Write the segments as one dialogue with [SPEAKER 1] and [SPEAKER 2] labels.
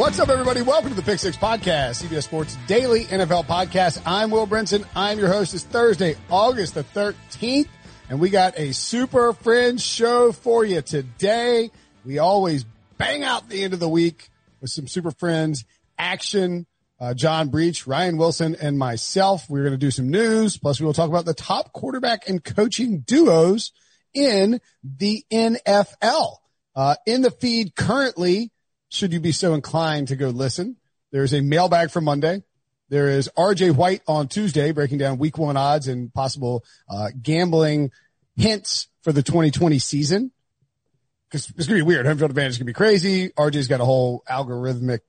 [SPEAKER 1] What's up, everybody? Welcome to the Pick Six Podcast, CBS Sports Daily NFL Podcast. I'm Will Brinson. I'm your host. It's Thursday, August the 13th, and we got a super fringe show for you today. We always bang out the end of the week with some super friends action. Uh, John Breach, Ryan Wilson, and myself. We're going to do some news. Plus, we will talk about the top quarterback and coaching duos in the NFL. Uh, in the feed currently, should you be so inclined to go listen. There's a mailbag for Monday. There is RJ White on Tuesday breaking down week one odds and possible uh, gambling hints for the 2020 season. Cause it's going to be weird. Home field advantage is going to be crazy. RJ's got a whole algorithmic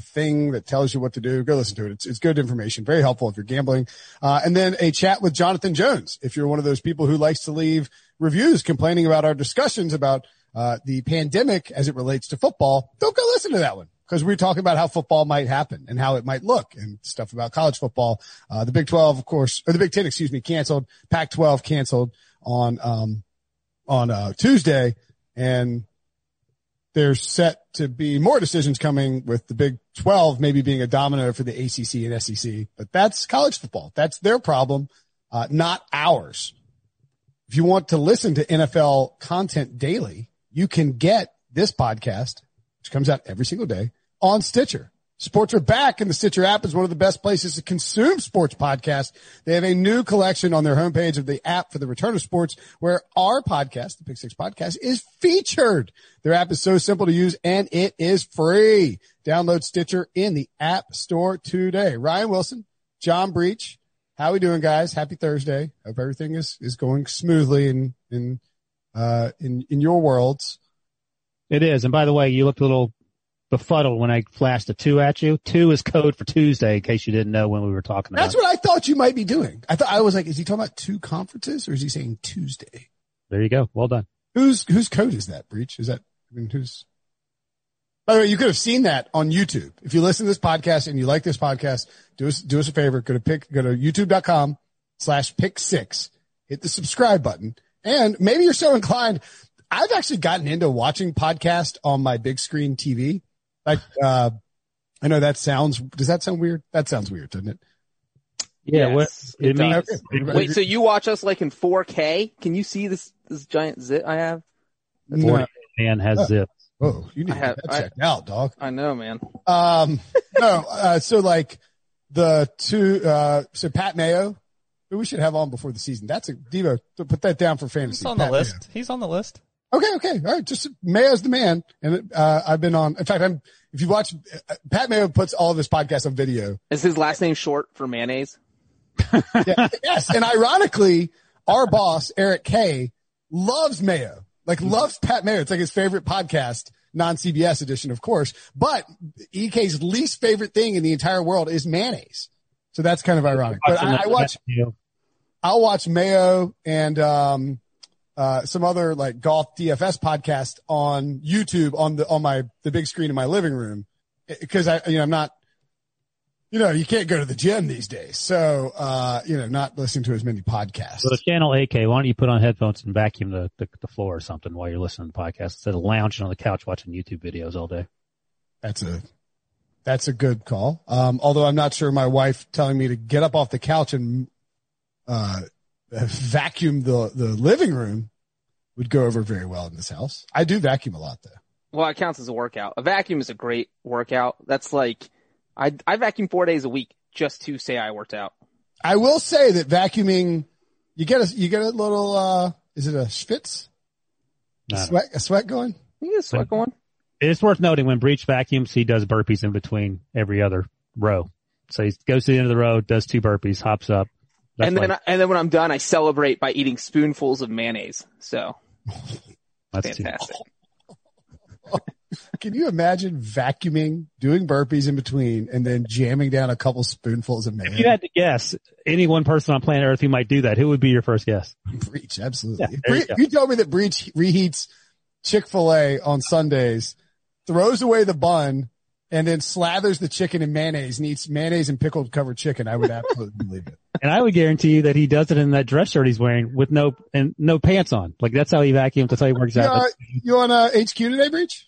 [SPEAKER 1] thing that tells you what to do. Go listen to it. It's, it's good information. Very helpful if you're gambling. Uh, and then a chat with Jonathan Jones. If you're one of those people who likes to leave reviews complaining about our discussions about uh, the pandemic as it relates to football, don't go listen to that one because we're talking about how football might happen and how it might look and stuff about college football. Uh, the Big 12, of course, or the Big 10, excuse me, canceled. Pac 12 canceled on, um, on, uh, Tuesday and there's set to be more decisions coming with the Big 12 maybe being a domino for the ACC and SEC, but that's college football. That's their problem, uh, not ours. If you want to listen to NFL content daily, you can get this podcast, which comes out every single day on Stitcher. Sports are back and the Stitcher app is one of the best places to consume sports podcasts. They have a new collection on their homepage of the app for the return of sports where our podcast, the Pick Six podcast is featured. Their app is so simple to use and it is free. Download Stitcher in the app store today. Ryan Wilson, John Breach. How we doing guys? Happy Thursday. Hope everything is, is going smoothly and, in, uh, in, in your worlds.
[SPEAKER 2] It is. And by the way, you looked a little befuddled when I flashed a two at you. Two is code for Tuesday, in case you didn't know when we were talking
[SPEAKER 1] about. That's what I thought you might be doing. I thought I was like, is he talking about two conferences or is he saying Tuesday?
[SPEAKER 2] There you go. Well done.
[SPEAKER 1] Whose whose code is that? Breach Is that? I mean, who's? By the way, you could have seen that on YouTube. If you listen to this podcast and you like this podcast, do us do us a favor. Go to pick. Go to YouTube.com slash pick six. Hit the subscribe button, and maybe you're so inclined. I've actually gotten into watching podcast on my big screen TV. Like, uh, I know that sounds, does that sound weird? That sounds weird, doesn't it?
[SPEAKER 2] Yeah.
[SPEAKER 3] Yes,
[SPEAKER 2] what,
[SPEAKER 3] it
[SPEAKER 2] it means,
[SPEAKER 1] does.
[SPEAKER 3] Wait, so you watch us like in 4K? Can you see this this giant zit I have?
[SPEAKER 1] No.
[SPEAKER 2] man has zip.
[SPEAKER 1] Oh, you need
[SPEAKER 3] I
[SPEAKER 1] to
[SPEAKER 3] have-
[SPEAKER 1] get that
[SPEAKER 3] I-
[SPEAKER 1] out, dog.
[SPEAKER 3] I know, man.
[SPEAKER 1] Um, no, uh, so like the two, uh, so Pat Mayo, who we should have on before the season. That's a Debo. So put that down for fantasy.
[SPEAKER 4] He's on the
[SPEAKER 1] Pat
[SPEAKER 4] list. He's on the list.
[SPEAKER 1] Okay, okay, all right. Just Mayo's the man, and uh, I've been on. In fact, I'm. If you watch, uh, Pat Mayo puts all of his podcasts on video.
[SPEAKER 3] Is his last name short for mayonnaise?
[SPEAKER 1] Yeah, yes, and ironically, our boss Eric Kay loves Mayo, like loves Pat Mayo. It's like his favorite podcast, non CBS edition, of course. But EK's least favorite thing in the entire world is mayonnaise. So that's kind of ironic. But I, I watch, I'll watch Mayo and um, uh, some other like golf DFS podcast on YouTube on the on my the big screen in my living room because I you know I'm not you know, you can't go to the gym these days. So, uh, you know, not listening to as many podcasts.
[SPEAKER 2] So the channel AK, why don't you put on headphones and vacuum the, the, the floor or something while you're listening to the podcast instead of lounging on the couch watching YouTube videos all day?
[SPEAKER 1] That's a, that's a good call. Um, although I'm not sure my wife telling me to get up off the couch and, uh, vacuum the, the living room would go over very well in this house. I do vacuum a lot though.
[SPEAKER 3] Well, it counts as a workout. A vacuum is a great workout. That's like, I, I vacuum four days a week just to say I worked out.
[SPEAKER 1] I will say that vacuuming, you get a, you get a little, uh, is it a schwitz? A sweat, a sweat going?
[SPEAKER 3] You get sweat going.
[SPEAKER 2] It's worth noting when Breach vacuums, he does burpees in between every other row. So he goes to the end of the row, does two burpees, hops up. That's
[SPEAKER 3] and then,
[SPEAKER 2] like-
[SPEAKER 3] and then when I'm done, I celebrate by eating spoonfuls of mayonnaise. So
[SPEAKER 2] that's too-
[SPEAKER 3] fantastic.
[SPEAKER 1] Can you imagine vacuuming, doing burpees in between, and then jamming down a couple spoonfuls of mayonnaise?
[SPEAKER 2] If
[SPEAKER 1] mayonnaise?
[SPEAKER 2] you had to guess any one person on planet Earth who might do that, who would be your first guess?
[SPEAKER 1] Breach, absolutely.
[SPEAKER 2] Yeah,
[SPEAKER 1] If
[SPEAKER 2] there you
[SPEAKER 1] Bre- you told me that Breach reheats Chick-fil-A on Sundays, throws away the bun, and then slathers the chicken in mayonnaise and eats mayonnaise and pickled covered chicken, I would absolutely believe it.
[SPEAKER 2] And I would guarantee you that he does it in that dress shirt he's wearing with no and no pants on. Like that's how he vacuums. That's how he works
[SPEAKER 1] You,
[SPEAKER 2] out.
[SPEAKER 1] uh, you on uh, HQ today, Breach?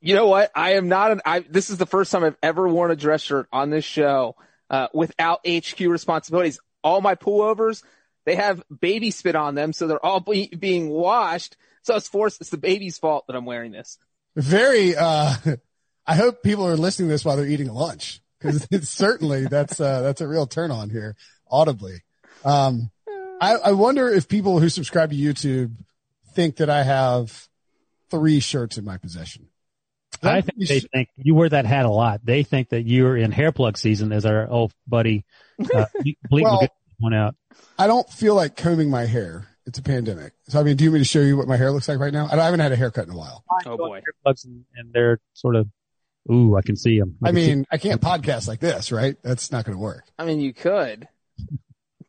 [SPEAKER 3] You know what? I am not an, I, this is the first time I've ever worn a dress shirt on this show, uh, without HQ responsibilities. All my pullovers, they have baby spit on them, so they're all be, being washed. So it's forced, it's the baby's fault that I'm wearing this.
[SPEAKER 1] Very, uh, I hope people are listening to this while they're eating lunch because certainly that's, uh, that's a real turn on here audibly. Um, I, I wonder if people who subscribe to YouTube think that I have three shirts in my possession.
[SPEAKER 2] I think they think you wear that hat a lot. They think that you're in hair plug season, as our old buddy uh, Bleak
[SPEAKER 1] Well-
[SPEAKER 2] McGee went out.
[SPEAKER 1] I don't feel like combing my hair. It's a pandemic. So I mean, do you want me to show you what my hair looks like right now? I haven't had a haircut in a while.
[SPEAKER 3] Oh boy.
[SPEAKER 2] Hair plugs and, and they're sort of, ooh, I can see them.
[SPEAKER 1] I mean, I can't podcast like this, right? That's not going to work.
[SPEAKER 3] I mean, you could,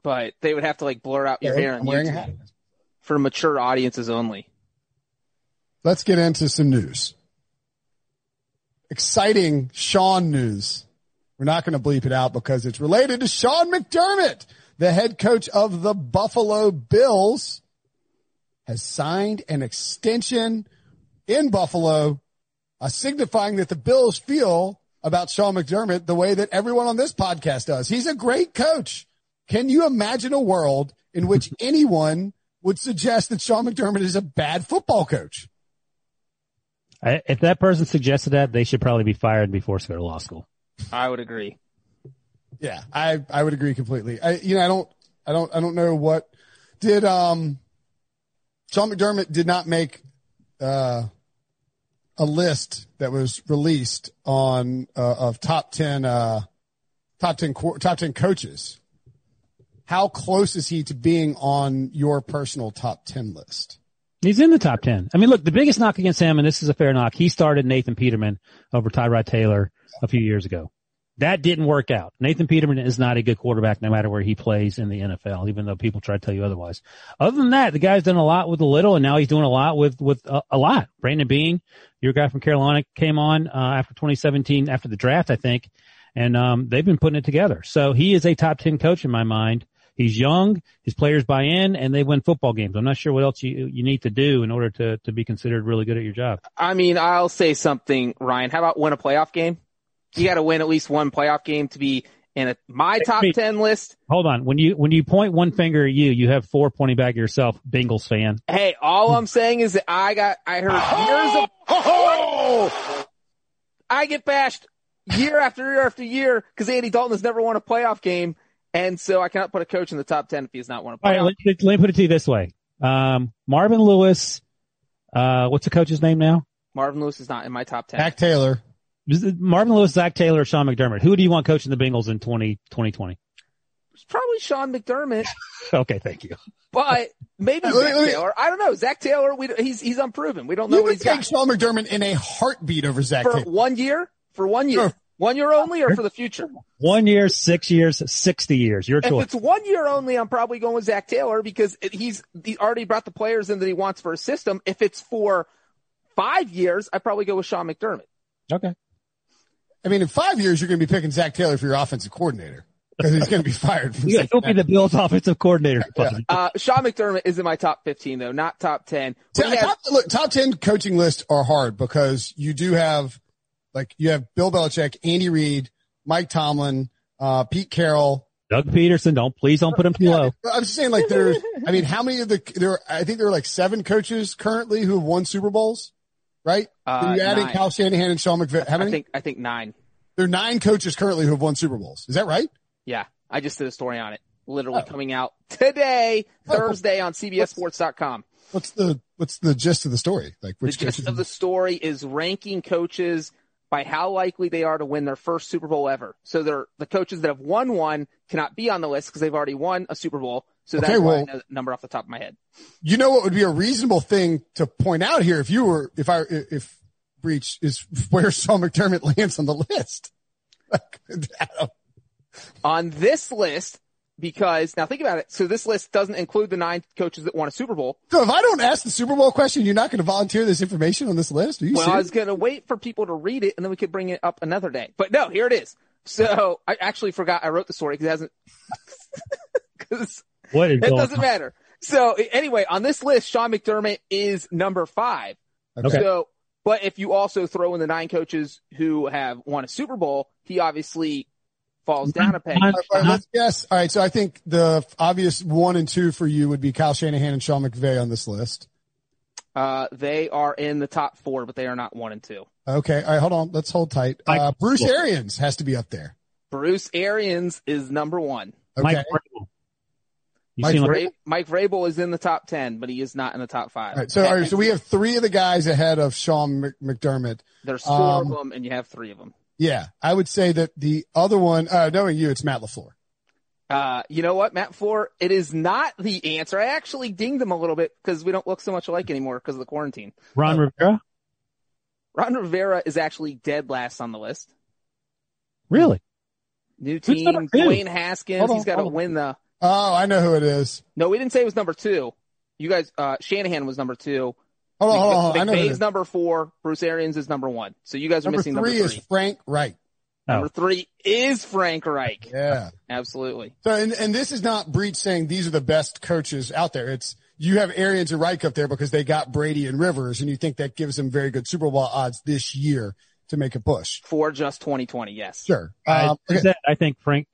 [SPEAKER 3] but they would have to like blur out your hair
[SPEAKER 1] I'm
[SPEAKER 3] on
[SPEAKER 1] wearing a
[SPEAKER 3] YouTube
[SPEAKER 1] hat.
[SPEAKER 3] for mature audiences only.
[SPEAKER 1] Let's get into some news. Exciting Sean news. We're not going to bleep it out because it's related to Sean McDermott, the head coach of the Buffalo Bills, has signed an extension in Buffalo, uh, signifying that the Bills feel about Sean McDermott the way that everyone on this podcast does. He's a great coach. Can you imagine a world in which anyone would suggest that Sean McDermott is a bad football coach?
[SPEAKER 2] I, if that person suggested that, they should probably be fired before be forced to go to law school.
[SPEAKER 3] I would agree.
[SPEAKER 1] Yeah, I, I would agree completely. I, you know, I don't, I don't, I don't know what did, um, Sean McDermott did not make, uh, a list that was released on, uh, of top 10, uh, top 10, top 10 coaches. How close is he to being on your personal top 10 list?
[SPEAKER 2] He's in the top 10. I mean, look, the biggest knock against him, and this is a fair knock, he started Nathan Peterman over Tyrod Taylor a few years ago. That didn't work out. Nathan Peterman is not a good quarterback no matter where he plays in the NFL, even though people try to tell you otherwise. Other than that, the guy's done a lot with a little, and now he's doing a lot with, with a, a lot. Brandon Beane, your guy from Carolina, came on, uh, after 2017, after the draft, I think, and, um, they've been putting it together. So he is a top 10 coach in my mind. He's young, his players buy in, and they win football games. I'm not sure what else you, you need to do in order to, to be considered really good at your job.
[SPEAKER 3] I mean, I'll say something, Ryan. How about win a playoff game? You got to win at least one playoff game to be in a, my top
[SPEAKER 2] me-
[SPEAKER 3] 10 list.
[SPEAKER 2] Hold on. When you, when you point one finger at you, you have four pointing back at yourself, Bengals fan.
[SPEAKER 3] Hey, all I'm saying is that I got, I heard years of, I get bashed year after year after year because Andy Dalton has never won a playoff game. And so I cannot put a coach in the top 10 if he's has not won a
[SPEAKER 2] All right. Let, let- let me put it to you this way. Um, Marvin Lewis, uh, what's the coach's name now?
[SPEAKER 3] Marvin Lewis is not in my top 10.
[SPEAKER 1] Zac Taylor.
[SPEAKER 2] Marvin Lewis, Zac Taylor, Sean McDermott. Who do you want coaching the Bengals in 20, 2020?
[SPEAKER 3] It's probably Sean McDermott,
[SPEAKER 2] Okay. Thank you.
[SPEAKER 3] but maybe
[SPEAKER 1] Let Zac me-
[SPEAKER 3] Taylor. I don't know. Zac Taylor, we, he's, he's unproven. We don't know
[SPEAKER 1] You
[SPEAKER 3] what
[SPEAKER 1] would
[SPEAKER 3] he's
[SPEAKER 1] take
[SPEAKER 3] got.
[SPEAKER 1] Sean McDermott in a heartbeat over Zac
[SPEAKER 3] For
[SPEAKER 1] Taylor.
[SPEAKER 3] one year? For one year?
[SPEAKER 1] Sure.
[SPEAKER 3] One year only or for the future?
[SPEAKER 2] One year, six years, 60 years. Your choice.
[SPEAKER 3] If it's one year only, I'm probably going with Zac Taylor because he's he already brought the players in that he wants for his system. If it's for five years, I probably go with Sean McDermott.
[SPEAKER 2] Okay.
[SPEAKER 1] I mean, in five years, you're going to be picking Zac Taylor for your offensive coordinator because he's going to be fired. From
[SPEAKER 2] Yeah, he'll be the Bills offensive coordinator.
[SPEAKER 3] Uh, Sean McDermott is in my top 15 though, not top 10. But
[SPEAKER 1] top,
[SPEAKER 3] has-
[SPEAKER 1] top, look, top 10 coaching lists are hard because you do have, like, you have Bill Belichick, Andy Reid, Mike Tomlin, uh, Pete Carroll.
[SPEAKER 2] Doug Pederson, don't please don't put him too low.
[SPEAKER 1] I'm just saying, like, there's, I mean, how many of the, there, I think there are like seven coaches currently who have won Super Bowls, right?
[SPEAKER 3] Uh,
[SPEAKER 1] you add in
[SPEAKER 3] nine.
[SPEAKER 1] Kyle Shanahan and Sean McVay. How
[SPEAKER 3] I
[SPEAKER 1] many?
[SPEAKER 3] think, I think nine.
[SPEAKER 1] there are nine coaches currently who have won Super Bowls. Is that right?
[SPEAKER 3] Yeah. I just did a story on it. Literally
[SPEAKER 1] Oh.
[SPEAKER 3] coming out today,
[SPEAKER 1] Oh.
[SPEAKER 3] Thursday on CBSSports.com.
[SPEAKER 1] What's the, what's the gist of the story? Like,
[SPEAKER 3] The gist
[SPEAKER 1] coaches?
[SPEAKER 3] of the story is ranking coaches by how likely they are to win their first Super Bowl ever. So they're the coaches that have won one cannot be on the list because they've already won a Super Bowl. So that's
[SPEAKER 1] Okay,
[SPEAKER 3] why I
[SPEAKER 1] well-
[SPEAKER 3] number off the top of my head.
[SPEAKER 1] you know what would be a reasonable thing to point out here if you were if I if breach is where Sean McDermott lands on the list.
[SPEAKER 3] On this list, because now think about it. So this list doesn't include the nine coaches that won a Super Bowl.
[SPEAKER 1] so if I don't ask the Super Bowl question, you're not going to volunteer this information on this list? Are you
[SPEAKER 3] Well, I was going to wait for people to read it and then we could bring it up another day. But no, here it is. So I actually forgot I wrote the story because it hasn't, because it
[SPEAKER 2] going
[SPEAKER 3] doesn't
[SPEAKER 2] on?
[SPEAKER 3] matter. So anyway, on this list, Sean McDermott is number five.
[SPEAKER 1] Okay.
[SPEAKER 3] So, but if you also throw in the nine coaches who have won a Super Bowl, he obviously falls down a peg.
[SPEAKER 2] Nine-
[SPEAKER 1] All right, let's guess. All right, so I think the obvious one and two for you would be Kyle Shanahan and Sean McVay on this list.
[SPEAKER 3] Uh, they are in the top four, but they are not one and two.
[SPEAKER 1] Okay, all right, hold on. Let's hold tight. Uh, Bruce Arians has to be up there.
[SPEAKER 3] Bruce Arians is number one.
[SPEAKER 1] Okay,
[SPEAKER 2] Mike Vrabel.
[SPEAKER 1] Mike
[SPEAKER 2] seem like,
[SPEAKER 3] Ra- Mike Vrabel is in the top ten, but he is not in the top five.
[SPEAKER 1] all right. So, all right, so we have three of the guys ahead of Sean McDermott.
[SPEAKER 3] There's four
[SPEAKER 1] um,
[SPEAKER 3] of them, and you have three of them.
[SPEAKER 1] Yeah, I would say that the other one, uh, knowing you, it's Matt LaFleur.
[SPEAKER 3] Uh, you know what, Matt Floor? It is not the answer. I actually dinged him a little bit because we don't look so much alike anymore because of the quarantine.
[SPEAKER 2] Ron Rivera?
[SPEAKER 3] Ron Rivera is actually dead last on the list.
[SPEAKER 2] Really?
[SPEAKER 3] New team,
[SPEAKER 2] two?
[SPEAKER 3] Dwayne Haskins.
[SPEAKER 1] On,
[SPEAKER 3] he's got to win the.
[SPEAKER 1] Oh, I know who it is.
[SPEAKER 3] No, we didn't say it was number two. You guys, uh, Shanahan was number two.
[SPEAKER 1] Hold on, hold on, hold. I know who
[SPEAKER 3] McVay's number four. Bruce Arians is number one. So you guys are
[SPEAKER 1] Number
[SPEAKER 3] missing
[SPEAKER 1] three
[SPEAKER 3] number
[SPEAKER 1] is
[SPEAKER 3] three.
[SPEAKER 1] Frank Reich.
[SPEAKER 3] Number
[SPEAKER 2] Oh.
[SPEAKER 3] three is Frank Reich.
[SPEAKER 1] Yeah.
[SPEAKER 3] Absolutely.
[SPEAKER 1] So, and, and this is not Breach saying these are the best coaches out there. It's you have Arians and Reich up there because they got Brady and Rivers, and you think that gives them very good Super Bowl odds this year to make a push.
[SPEAKER 3] For just 2020, yes.
[SPEAKER 1] Sure.
[SPEAKER 2] I,
[SPEAKER 1] Um, okay,
[SPEAKER 2] I think Frank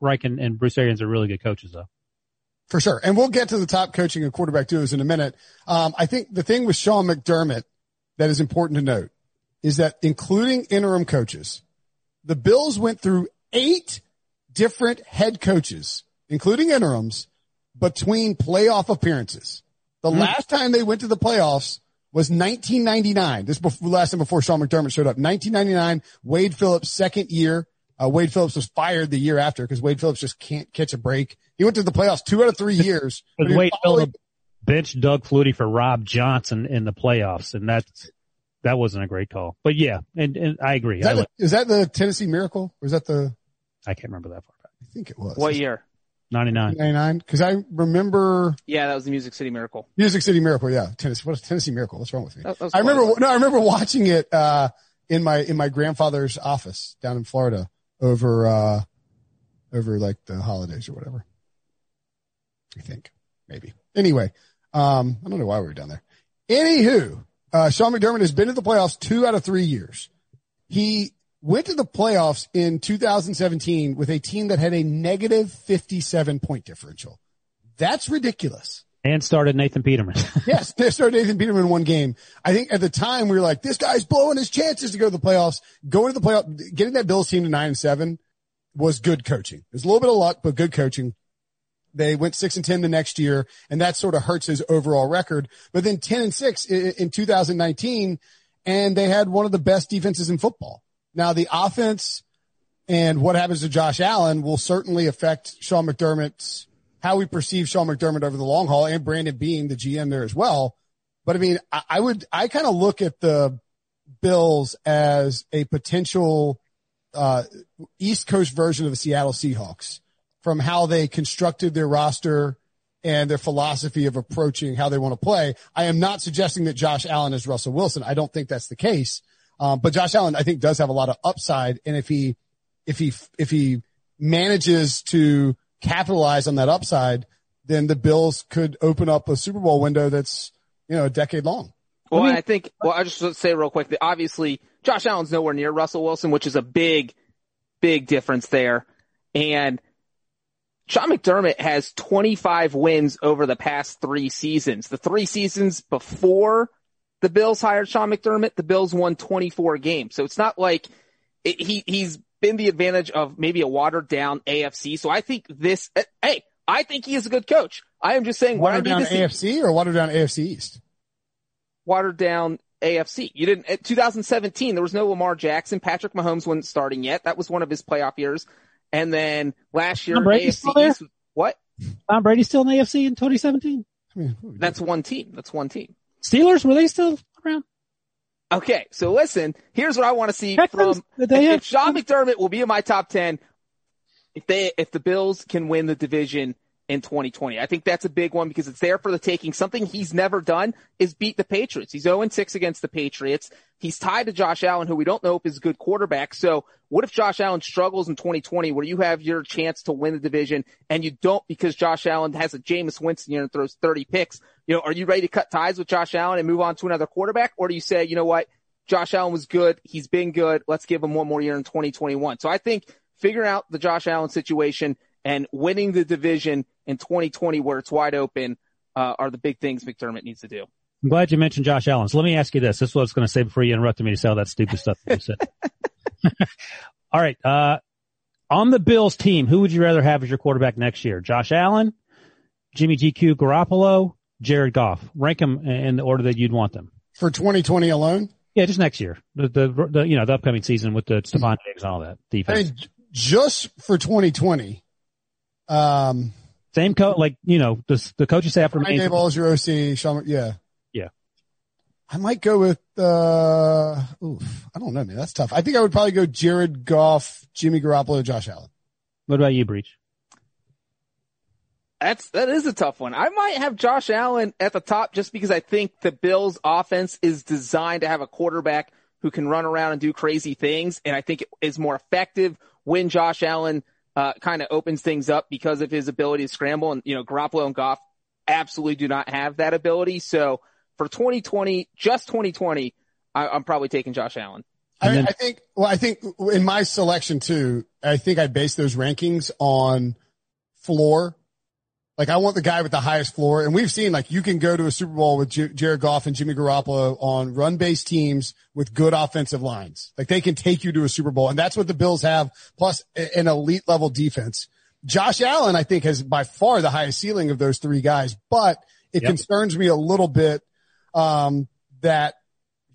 [SPEAKER 2] Reich and, and Bruce Arians are really good coaches, though.
[SPEAKER 1] For sure. And we'll get to the top coaching and quarterback duos in a minute. Um, I think the thing with Sean McDermott that is important to note is that including interim coaches, the Bills went through eight different head coaches, including interims, between playoff appearances. The last time they went to the playoffs was 1999. This before, last time before Sean McDermott showed up. 1999, Wade Phillips' second year. Uh, Wade Phillips was fired the year after because Wade Phillips just can't catch a break. He went to the playoffs two out of three years. but
[SPEAKER 2] Wade
[SPEAKER 1] following-
[SPEAKER 2] Phillips benched Doug Flutie for Rob Johnson in the playoffs, and that's that wasn't a great call. But yeah, and, and I agree.
[SPEAKER 1] Is
[SPEAKER 2] I,
[SPEAKER 1] that,
[SPEAKER 2] like-
[SPEAKER 1] the, is that the Tennessee Miracle? Or is that the,
[SPEAKER 2] I can't remember that far back.
[SPEAKER 1] I think it was.
[SPEAKER 3] What year?
[SPEAKER 2] Ninety nine.
[SPEAKER 1] 99? Cause I remember
[SPEAKER 3] Yeah, that was the Music City Miracle.
[SPEAKER 1] Music City Miracle. Yeah. Tennessee. What is Tennessee Miracle? What's wrong with me?
[SPEAKER 3] That- that
[SPEAKER 1] I remember, no, I remember watching it, uh, in my, in my grandfather's office down in Florida over, uh, over like the holidays or whatever. I think maybe. Anyway, um, I don't know why we were down there. Anywho, uh, Sean McDermott has been to the playoffs two out of three years. He went to the playoffs in 2017 with a team that had a negative 57 point differential. That's ridiculous.
[SPEAKER 2] And started Nathan Peterman.
[SPEAKER 1] Yes, they started Nathan Peterman in one game. I think at the time we were like, this guy's blowing his chances to go to the playoffs. Going to the playoff, getting that Bills team to nine and seven was good coaching. Was a little bit of luck, but good coaching. They went six and 10 the next year and that sort of hurts his overall record. But then 10 and six in 2019 and they had one of the best defenses in football. Now the offense and what happens to Josh Allen will certainly affect Sean McDermott's how we perceive Sean McDermott over the long haul and Brandon Beane the GM there as well. But I mean, I, I would, I kind of look at the Bills as a potential, uh, East Coast version of the Seattle Seahawks from how they constructed their roster and their philosophy of approaching how they want to play. I am not suggesting that Josh Allen is Russell Wilson. I don't think that's the case. Um, but Josh Allen, I think does have a lot of upside. And if he, if he, if he manages to capitalize on that upside, then the Bills could open up a Super Bowl window that's, you know, a decade long.
[SPEAKER 3] Well,
[SPEAKER 2] I mean-
[SPEAKER 3] I think, well, I just want to say real quick that obviously Josh Allen's nowhere near Russell Wilson, which is a big, big difference there. And Sean McDermott has 25 wins over the past three seasons. The three seasons before the Bills hired Sean McDermott, the Bills won 24 games. So it's not like it, he, he's been the advantage of maybe a watered down AFC. So I think this, eh, hey, I think he is a good coach. I am just saying what I
[SPEAKER 1] Watered
[SPEAKER 3] need
[SPEAKER 1] down
[SPEAKER 3] to see
[SPEAKER 1] AFC or watered down AFC East?
[SPEAKER 3] watered down AFC. You didn't, at 2017, there was no Lamar Jackson. Patrick Mahomes wasn't starting yet. That was one of his playoff years. And then last year,
[SPEAKER 2] Tom Brady's still
[SPEAKER 3] AFC
[SPEAKER 2] there?
[SPEAKER 3] East, what?
[SPEAKER 2] Tom Brady still in the AFC in 2017.
[SPEAKER 1] I mean,
[SPEAKER 3] That's one team. That's one team.
[SPEAKER 2] Steelers were they still around?
[SPEAKER 3] Okay. So listen, here's what I want to see
[SPEAKER 2] Texans,
[SPEAKER 3] from, if, if Sean McDermott will be in my top 10, if they, if the Bills can win the division in 2020. I think that's a big one because it's there for the taking. Something he's never done is beat the Patriots. He's 0-6 against the Patriots. He's tied to Josh Allen, who we don't know if is a good quarterback. So what if Josh Allen struggles in 2020 where you have your chance to win the division and you don't because Josh Allen has a Jameis Winston year and throws 30 picks? You know, are you ready to cut ties with Josh Allen and move on to another quarterback? Or do you say, you know what? Josh Allen was good. He's been good. Let's give him one more year in 2021. So I think figuring out the Josh Allen situation and winning the division in 2020 where it's wide open uh, are the big things McDermott needs to do.
[SPEAKER 2] I'm glad you mentioned Josh Allen. So let me ask you this. This is what I was going to say before you interrupted me to say all that stupid stuff that you said. all right. Uh, on the Bills team, who would you rather have as your quarterback next year? Josh Allen, Jimmy GQ Garoppolo, Jared Goff. Rank them in the order that you'd want them.
[SPEAKER 1] for 2020 alone?
[SPEAKER 2] Yeah, just next year. The, the, the you know, the upcoming season with the Stefon Diggs and all that
[SPEAKER 1] I mean, just for 2020, um,
[SPEAKER 2] Same coach, like, you know, the, the coaching staff
[SPEAKER 1] Ryan
[SPEAKER 2] remains.
[SPEAKER 1] Daboll is your OC. Sean, yeah.
[SPEAKER 2] Yeah.
[SPEAKER 1] I might go with, uh, oof, I don't know, man. That's tough. I think I would probably go Jared Goff, Jimmy Garoppolo, Josh Allen.
[SPEAKER 2] What about you, Breach?
[SPEAKER 3] That's that is a tough one. I might have Josh Allen at the top just because I think the Bills offense is designed to have a quarterback who can run around and do crazy things, and I think it is more effective when Josh Allen uh, kind of opens things up because of his ability to scramble. And you know, Garoppolo and Goff absolutely do not have that ability. So for 2020, just 2020, I, I'm probably taking Josh Allen.
[SPEAKER 1] I,
[SPEAKER 2] then-
[SPEAKER 1] I think, well, I think in my selection too, I think I base those rankings on floor. Like I want the guy with the highest floor. And we've seen like you can go to a Super Bowl with J- Jared Goff and Jimmy Garoppolo on run based teams with good offensive lines. Like they can take you to a Super Bowl. And that's what the Bills have plus an elite level defense. Josh Allen, I think has by far the highest ceiling of those three guys, but it
[SPEAKER 2] Yep.
[SPEAKER 1] concerns me a little bit, um, that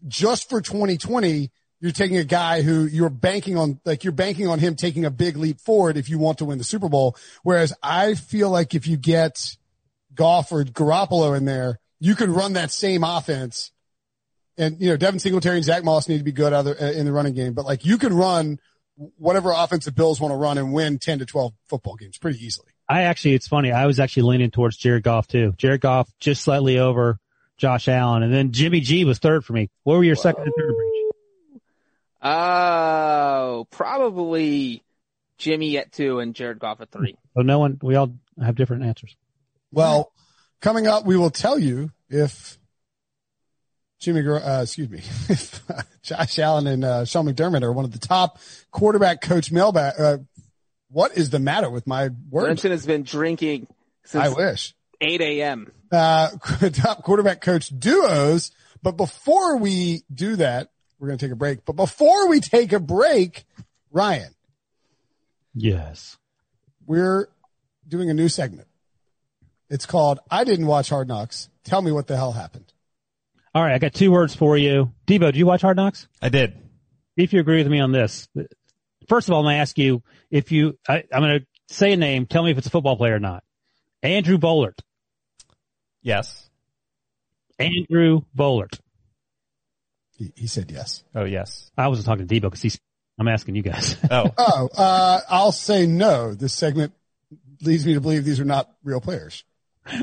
[SPEAKER 1] just for 2020, you're taking a guy who you're banking on, like you're banking on him taking a big leap forward if you want to win the Super Bowl. Whereas I feel like if you get Goff or Garoppolo in there, you can run that same offense. And, you know, Devin Singletary and Zach Moss need to be good other, uh, in the running game, but like you can run whatever offensive Bills want to run and win 10 to 12 football games pretty easily.
[SPEAKER 2] I actually, it's funny. I was actually leaning towards Jared Goff too. Jared Goff just slightly over Josh Allen, and then Jimmy G was third for me. What were your second and third? Breach?
[SPEAKER 3] Oh, probably Jimmy at two and Jared Goff at three.
[SPEAKER 2] So no one. We all have different answers.
[SPEAKER 1] Well, coming up, we will tell you if Jimmy, uh, excuse me, if uh, Josh Allen and uh, Sean McDermott are one of the top quarterback coach mailbag. Uh, what is the matter with my words?
[SPEAKER 3] Brinson has been drinking
[SPEAKER 1] I wish.
[SPEAKER 3] 8 a.m.
[SPEAKER 1] Uh, top quarterback coach duos. But before we do that, we're going to take a break. But before we take a break, Ryan,
[SPEAKER 2] Yes.
[SPEAKER 1] we're doing a new segment. It's called I Didn't Watch Hard Knocks. Tell me what the hell happened.
[SPEAKER 2] All right. I got two words for you. Debo, did you watch Hard Knocks?
[SPEAKER 4] I did.
[SPEAKER 2] If you agree with me on this. First of all, I'm going to ask you if you. I, I'm going to say a name. Tell me if it's a football player or not. Andrew Vollert.
[SPEAKER 4] Yes.
[SPEAKER 2] Andrew Vollert.
[SPEAKER 1] He, he said yes.
[SPEAKER 4] Oh, yes.
[SPEAKER 2] I wasn't talking to Debo because he's. I'm asking you guys.
[SPEAKER 4] Oh,
[SPEAKER 1] Oh, uh, I'll say no. This segment leads me to believe these are not real players.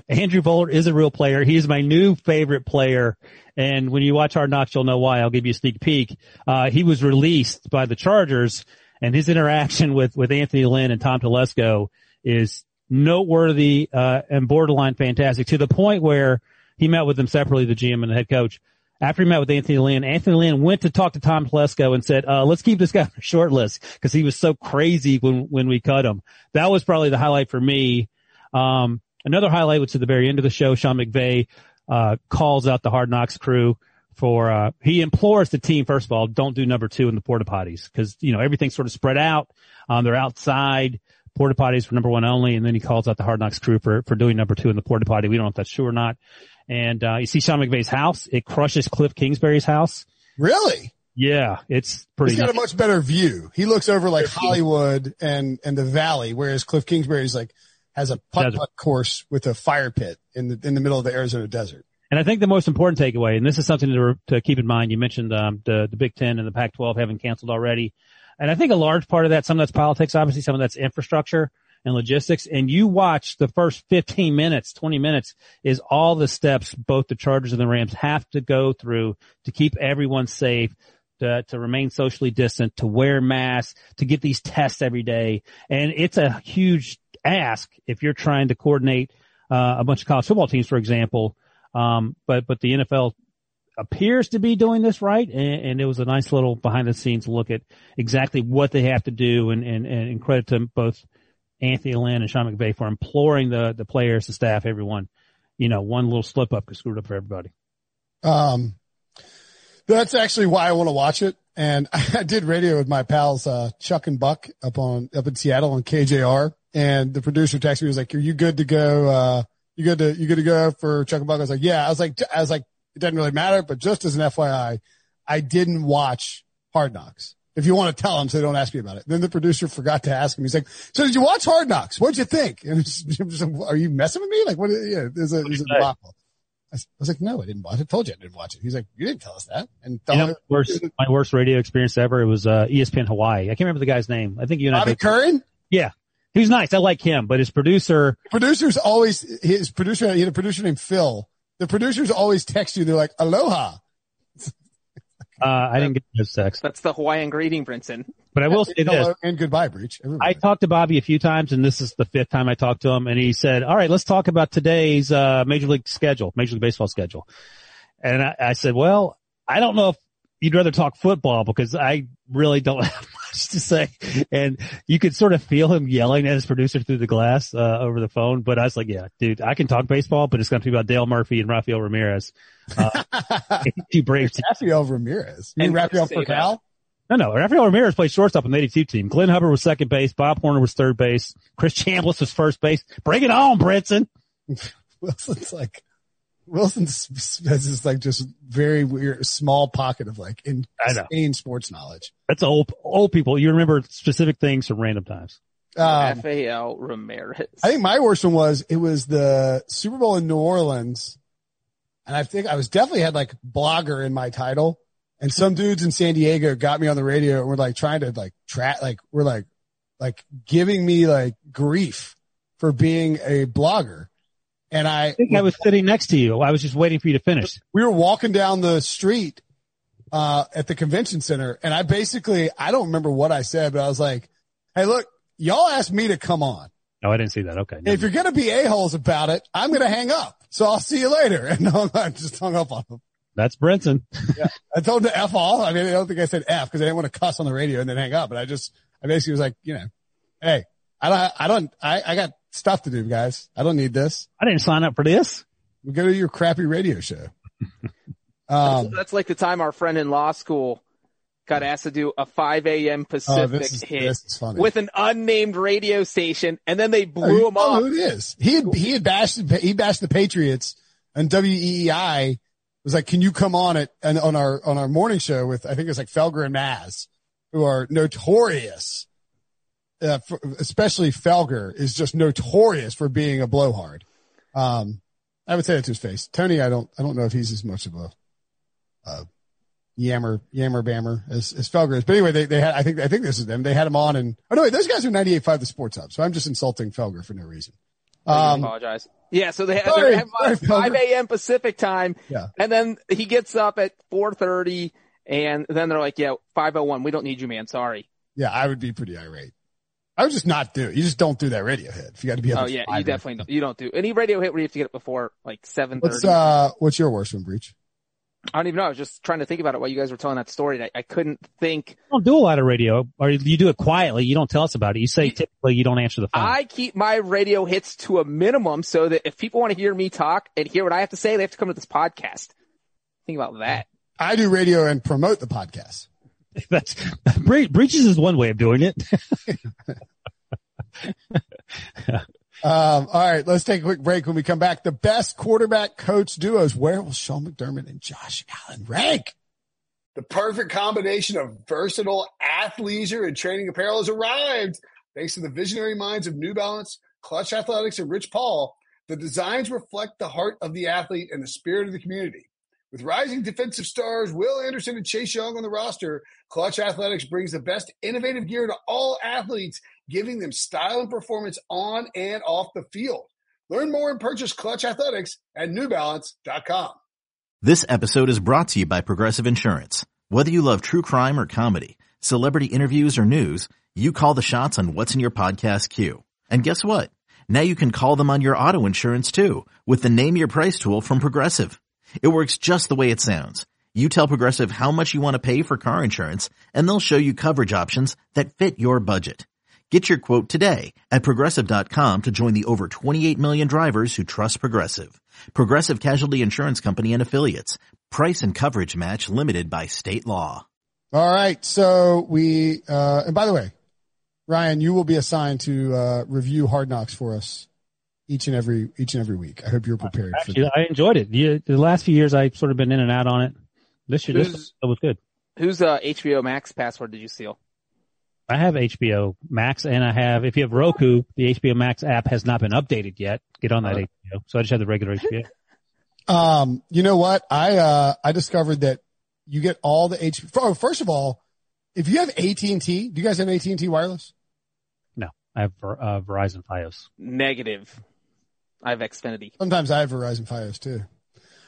[SPEAKER 2] Andrew Vollert is a real player. He's my new favorite player. And when you watch Hard Knocks, you'll know why. I'll give you a sneak peek. Uh, he was released by the Chargers and his interaction with, with Anthony Lynn and Tom Telesco is noteworthy, uh, and borderline fantastic to the point where he met with them separately, the GM and the head coach. After he met with Anthony Lynn, Anthony Lynn went to talk to Tom Telesco and said, uh, let's keep this guy on the short list because he was so crazy when, when we cut him. That was probably the highlight for me. Um, another highlight was at the very end of the show, Sean McVay, uh, calls out the Hard Knocks crew for, uh, he implores the team, first of all, don't do number two in the porta potties because, you know, everything's sort of spread out. Um, they're outside porta potties for number one only. And then he calls out the Hard Knocks crew for, for doing number two in the porta potty. We don't know if that's true or not. And, uh, you see Sean McVay's house. It crushes Cliff Kingsbury's house.
[SPEAKER 1] Really?
[SPEAKER 2] Yeah, it's pretty.
[SPEAKER 1] He's got a much better view. He looks over like Hollywood and, and the valley, whereas Cliff Kingsbury's like, has a putt putt course with a fire pit in the, in the middle of the Arizona desert.
[SPEAKER 2] And I think the most important takeaway, and this is something to, to keep in mind, you mentioned um, the, the Big Ten and the Pac-12 having canceled already. And I think a large part of that, some of that's politics, obviously, some of that's infrastructure and logistics. And you watch the first 15 minutes, 20 minutes is all the steps both the Chargers and the Rams have to go through to keep everyone safe, to, to remain socially distant, to wear masks, to get these tests every day. And it's a huge ask if you're trying to coordinate uh, a bunch of college football teams, for example. Um, but, but the NFL appears to be doing this right. And, and it was a nice little behind the scenes look at exactly what they have to do. And, and, and credit to both Anthony Lynn and Sean McVay for imploring the, the players, the staff, everyone, you know, one little slip up could screw it up for everybody.
[SPEAKER 1] Um, that's actually why I want to watch it. And I did radio with my pals, uh, Chuck and Buck up on, up in Seattle on KJR. And the producer texted me, was like, are you good to go? Uh, you good to, you good to go for Chuck and Buck? I was like, yeah. I was like, I was like, it doesn't really matter, but just as an FYI, I didn't watch Hard Knocks. If you want to tell him, so they don't ask me about it. Then the producer forgot to ask him. He's like, "So did you watch Hard Knocks? What'd you think?" And it's are you messing with me? Like, what? Yeah, there's a, there's a debacle. I I was like, "No, I didn't watch it. I told you I didn't watch it." He's like, "You didn't tell us that." And
[SPEAKER 2] You know,
[SPEAKER 1] whole-
[SPEAKER 2] worst, my worst radio experience ever. It was, uh, ESPN Hawaii. I can't remember the guy's name. I think you and I,
[SPEAKER 1] Bobby
[SPEAKER 2] both-
[SPEAKER 1] Curran,
[SPEAKER 2] yeah, he was nice. I like him, but his producer,
[SPEAKER 1] producers always his producer. He had a producer named Phil. The producers always text you. They're like, "Aloha."
[SPEAKER 2] Uh, I didn't get his text,
[SPEAKER 3] That's the Hawaiian greeting, Brinson.
[SPEAKER 2] but I will say this.
[SPEAKER 1] Hello and goodbye, Breach. Everybody.
[SPEAKER 2] I talked to Bobby a few times and this is the fifth time I talked to him and he said, all right, let's talk about today's, uh, major league schedule, major league baseball schedule. And I, I said, well, I don't know if you'd rather talk football because I really don't have much to say. And you could sort of feel him yelling at his producer through the glass, uh, over the phone. But I was like, yeah, dude, I can talk baseball, but it's going to be about Dale Murphy and Rafael Ramirez. Uh, two Braves.
[SPEAKER 1] Rafael Ramirez. You mean
[SPEAKER 3] And
[SPEAKER 1] Rafael
[SPEAKER 2] No, no. Rafael Ramirez played shortstop on the 82 team. Glenn Hubbard was second base. Bob Horner was third base. Chris Chambliss was first base. Bring it on, Brinson.
[SPEAKER 1] Wilson's like Wilson's has this like just very weird small pocket of like
[SPEAKER 2] I know.
[SPEAKER 1] insane sports knowledge.
[SPEAKER 2] That's old, old people. You remember specific things from random times.
[SPEAKER 1] Um,
[SPEAKER 3] F.A.L. Ramirez.
[SPEAKER 1] I think my worst one was it was the Super Bowl in New Orleans, and I think I was definitely had like blogger in my title, and some dudes in San Diego got me on the radio and were like trying to like track like we're like like giving me like grief for being a blogger, and I
[SPEAKER 2] I think I was sitting next to you. I was just waiting for you to finish.
[SPEAKER 1] we were walking down the street uh at the convention center and I basically I don't remember what I said, but I was like, Hey look, y'all asked me to come on.
[SPEAKER 2] No, I didn't see that. Okay.
[SPEAKER 1] If you're gonna be a-holes about it, I'm gonna hang up. So I'll see you later. And I just hung up on him.
[SPEAKER 2] That's Brinson.
[SPEAKER 1] I told him to F all. I mean, I don't think I said F because I didn't want to cuss on the radio and then hang up. But I just, I basically was like, you know, hey, I don't, I don't, I, I got stuff to do, guys. I don't need this.
[SPEAKER 2] I didn't sign up for this.
[SPEAKER 1] We go to your crappy radio show. Um,
[SPEAKER 3] That's like the time our friend in law school got asked to do a 5 a.m. Pacific
[SPEAKER 1] oh, this is,
[SPEAKER 3] hit
[SPEAKER 1] this is
[SPEAKER 3] with an unnamed radio station, and then they
[SPEAKER 1] Oh,
[SPEAKER 3] blew
[SPEAKER 1] you
[SPEAKER 3] him
[SPEAKER 1] know
[SPEAKER 3] up.
[SPEAKER 1] who it is. He had, he had bashed, he bashed the Patriots and WEEI was like, can you come on it and on our, on our morning show with, I think it's like Felger and Maz who are notorious. Uh, for, especially Felger is just notorious for being a blowhard. Um, I would say that to his face. Tony, I don't, I don't know if he's as much of a, uh, yammer, yammer bammer as, as Felger is. But anyway, they, they had, I think, I think this is them. They had him on and, oh no, wait, those guys are 98.5 the sports hub. So I'm just insulting Felger for no reason.
[SPEAKER 3] I
[SPEAKER 1] Um,
[SPEAKER 3] apologize. Yeah, so they have,
[SPEAKER 1] Sorry,
[SPEAKER 3] they have
[SPEAKER 1] sorry,
[SPEAKER 3] 5 a.m. Pacific time,
[SPEAKER 1] Yeah.
[SPEAKER 3] and then he gets up at 4:30, and then they're like, "Yeah, 5:01, we don't need you, man. Sorry."
[SPEAKER 1] Yeah, I would be pretty irate. I would just not do it. You just don't do that radio hit. If you got to be up
[SPEAKER 3] Oh yeah, you definitely don't, you don't do any radio hit where you have to get up before like 7:30.
[SPEAKER 1] What's uh what's your worst one, Breach?
[SPEAKER 3] I don't even know. I was just trying to think about it while you guys were telling that story. and I, I couldn't think.
[SPEAKER 2] You don't do a lot of radio, or you do it quietly. You don't tell us about it. You say typically you don't answer the phone.
[SPEAKER 3] I keep my radio hits to a minimum so that if people want to hear me talk and hear what I have to say, they have to come to this podcast. Think about that.
[SPEAKER 1] I do radio and promote the podcast.
[SPEAKER 2] That's Bre- breaches is one way of doing it.
[SPEAKER 1] Um, all right, let's take a quick break. When we come back, the best quarterback coach duos. Where will Sean McDermott and Josh Allen rank? The perfect combination of versatile athleisure and training apparel has arrived. Thanks to the visionary minds of New Balance, Clutch Athletics, and Rich Paul, the designs reflect the heart of the athlete and the spirit of the community. With rising defensive stars Will Anderson and Chase Young on the roster, Clutch Athletics brings the best innovative gear to all athletes, giving them style and performance on and off the field. Learn more and purchase Clutch Athletics at newbalance.com.
[SPEAKER 5] This episode is brought to you by Progressive Insurance. Whether you love true crime or comedy, celebrity interviews or news, you call the shots on what's in your podcast queue. And guess what? Now you can call them on your auto insurance too with the Name Your Price tool from Progressive. It works just the way it sounds. You tell Progressive how much you want to pay for car insurance and they'll show you coverage options that fit your budget. Get your quote today at progressive.com to join the over 28 million drivers who trust Progressive. Progressive Casualty Insurance Company and Affiliates. Price and coverage match limited by state law.
[SPEAKER 1] All right. So we, uh, and by the way, Ryan, you will be assigned to, uh, review hard knocks for us each and every, each and every week. I hope you're prepared for
[SPEAKER 2] Actually,
[SPEAKER 1] that.
[SPEAKER 2] I enjoyed it. You, the last few years, I've sort of been in and out on it. This year, this
[SPEAKER 3] Who's-
[SPEAKER 2] was, was good.
[SPEAKER 3] Whose uh, HBO Max password did you steal?
[SPEAKER 2] I have HBO Max and I have, if you have Roku, the HBO Max app has not been updated yet. Get on that
[SPEAKER 3] Uh.
[SPEAKER 2] HBO. So I just have the regular HBO.
[SPEAKER 1] Um, you know what? I, uh, I discovered that you get all the HBO. oh, first of all, if you have AT&T, do you guys have AT&T wireless?
[SPEAKER 2] No, I have uh, Verizon Fios.
[SPEAKER 3] Negative. I have Xfinity.
[SPEAKER 1] Sometimes I have Verizon Fios too.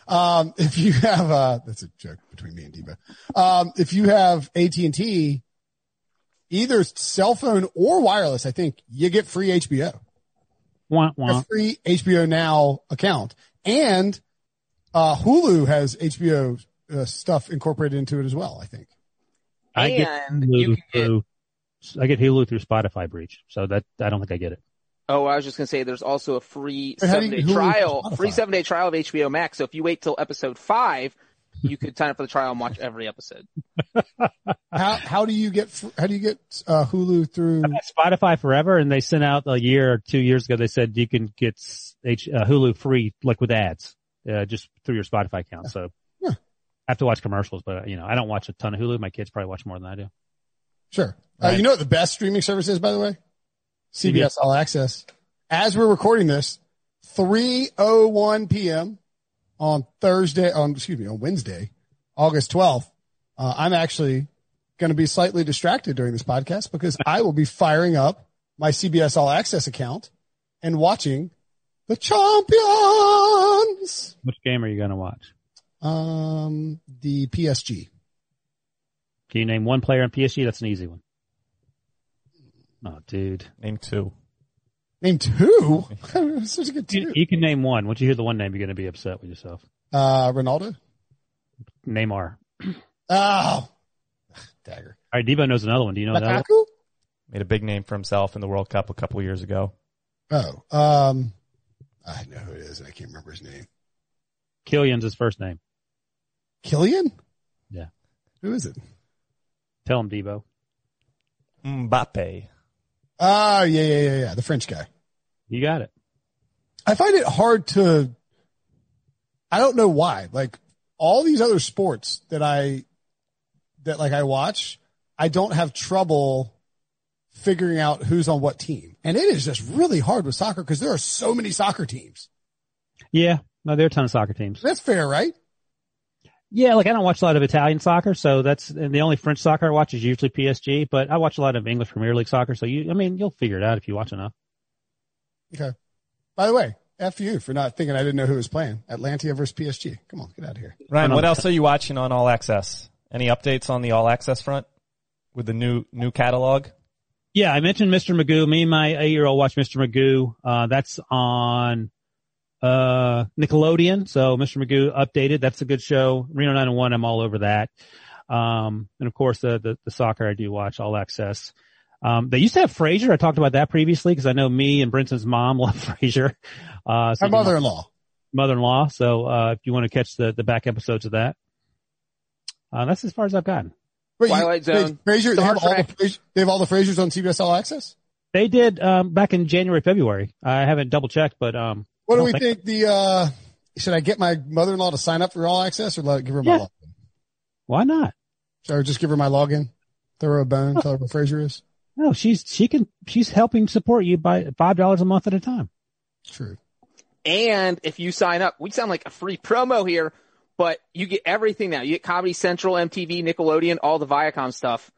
[SPEAKER 1] Um, if you have, uh, that's a joke between me and Debo. Um, if you have AT&T, either cell phone or wireless, I think you get free HBO,
[SPEAKER 2] Wah,
[SPEAKER 1] a
[SPEAKER 2] wah.
[SPEAKER 1] free HBO Now account and, uh, Hulu has HBO uh, stuff incorporated into it as well, I think.
[SPEAKER 2] I get Hulu
[SPEAKER 3] you can get-
[SPEAKER 2] through, I get Hulu through Spotify breach. So that, I don't think I get it.
[SPEAKER 3] Oh, I was just gonna say there's also a free
[SPEAKER 1] But
[SPEAKER 3] seven day trial, free seven day trial of HBO Max. So if you wait till episode five, you could sign up for the trial and watch every episode.
[SPEAKER 1] How, how do you get, fr- how do you get, uh, Hulu through?
[SPEAKER 2] Spotify forever and they sent out a year or two years ago, they said you can get H, uh, Hulu free, like with ads, uh, just through your Spotify account. So
[SPEAKER 1] Yeah.
[SPEAKER 2] I have to watch commercials, but you know, I don't watch a ton of Hulu. My kids probably watch more than I do.
[SPEAKER 1] Sure. Uh,
[SPEAKER 2] Right.
[SPEAKER 1] you know what the best streaming service is, by the way? CBS All Access. As we're recording this, 3.01 p.m. on Thursday, on, excuse me, on Wednesday, August 12th, uh, I'm actually going to be slightly distracted during this podcast because I will be firing up my CBS All Access account and watching the champions.
[SPEAKER 2] Which game are you going to watch?
[SPEAKER 1] Um, the PSG.
[SPEAKER 2] Can you name one player on PSG? That's an easy one. Oh, dude.
[SPEAKER 4] Name two.
[SPEAKER 1] Name two. Such a good
[SPEAKER 2] You,
[SPEAKER 1] two.
[SPEAKER 2] you can name one. Once you hear the one name, you're going to be upset with yourself.
[SPEAKER 1] Uh, Ronaldo.
[SPEAKER 2] Neymar.
[SPEAKER 1] Oh, dagger.
[SPEAKER 2] All right, Debo knows another one. Do you know another one?
[SPEAKER 4] Made a big name for himself in the World Cup a couple of years ago.
[SPEAKER 1] Oh, um, I know who it is, and I can't remember his name.
[SPEAKER 2] Kylian's his first name.
[SPEAKER 1] Kylian?
[SPEAKER 2] Yeah.
[SPEAKER 1] Who is it?
[SPEAKER 2] Tell him, Debo.
[SPEAKER 4] Mbappe.
[SPEAKER 1] Oh, yeah, yeah, yeah, yeah. The French guy.
[SPEAKER 2] You got it.
[SPEAKER 1] I find it hard to, I don't know why, like all these other sports that I, that like I watch, I don't have trouble figuring out who's on what team. And it is just really hard with soccer because there are so many soccer teams.
[SPEAKER 2] Yeah. No, there are a ton of soccer teams.
[SPEAKER 1] That's fair, right?
[SPEAKER 2] Yeah, like I don't watch a lot of Italian soccer, so that's and the only French soccer I watch is usually PSG. But I watch a lot of English Premier League soccer, so you, I mean, you'll figure it out if you watch enough.
[SPEAKER 1] Okay. By the way, F you for not thinking I didn't know who was playing. Atalanta versus PSG. Come on, get out of here.
[SPEAKER 4] Ryan, what else are you watching on All Access? Any updates on the All Access front with the new new catalog?
[SPEAKER 2] Yeah, I mentioned Mr. Magoo. Me and my eight year old watch Mr. Magoo. Uh, that's on, uh, Nickelodeon. So Mr. Magoo updated. That's a good show. Reno 911. I'm all over that. Um, and of course the, the, the soccer I do watch all access. Um, they used to have Frasier. I talked about that previously because I know me and Brinson's mom love Frasier. Uh, so
[SPEAKER 1] My mother-in-law.
[SPEAKER 2] mother-in-law. So, uh, if you want to catch the, the back episodes of that, uh, that's as far as I've gotten.
[SPEAKER 1] Wait,
[SPEAKER 3] Twilight
[SPEAKER 1] you,
[SPEAKER 3] Zone,
[SPEAKER 1] Frasier, they have, all the, Frasier- they have all the Frasiers on CBS All Access?
[SPEAKER 2] They did, um, back in January, February. I haven't double checked, but, um,
[SPEAKER 1] What do we
[SPEAKER 2] think-
[SPEAKER 1] think the, uh, should I get my mother-in-law to sign up for All Access or let give her my
[SPEAKER 2] Yeah.
[SPEAKER 1] login?
[SPEAKER 2] why not?
[SPEAKER 1] Should I just give her my login? Throw her a bone, tell her what Frasier is?
[SPEAKER 2] No, she's, she can, she's helping support you by $5 a month at a time.
[SPEAKER 1] True.
[SPEAKER 3] And if you sign up, we sound like a free promo here, but you get everything now. You get Comedy Central, MTV, Nickelodeon, all the Viacom stuff,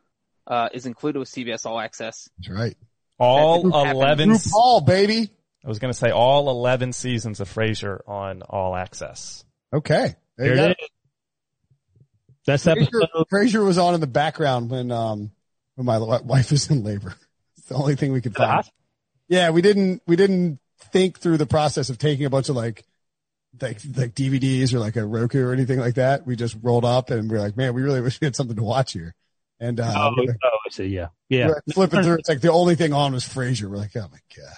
[SPEAKER 3] uh, is included with CBS All Access.
[SPEAKER 1] That's right.
[SPEAKER 4] All 11,
[SPEAKER 1] RuPaul, baby.
[SPEAKER 4] I was going to say all 11 seasons of Frasier on All Access.
[SPEAKER 1] Okay. There you go.
[SPEAKER 2] it is. That's
[SPEAKER 1] Frasier,
[SPEAKER 2] episode.
[SPEAKER 1] Frasier was on in the background when, um, when my wife was in labor. It's the only thing we could find. Yeah, we didn't we didn't think through the process of taking a bunch of like like like DVDs or like a Roku or anything like that. We just rolled up and we are like, man, we really wish we had something to watch here. And uh,
[SPEAKER 2] Oh, oh, I see. Yeah. Yeah.
[SPEAKER 1] flipping through. It's like the only thing on was Frasier. We're like, oh my god.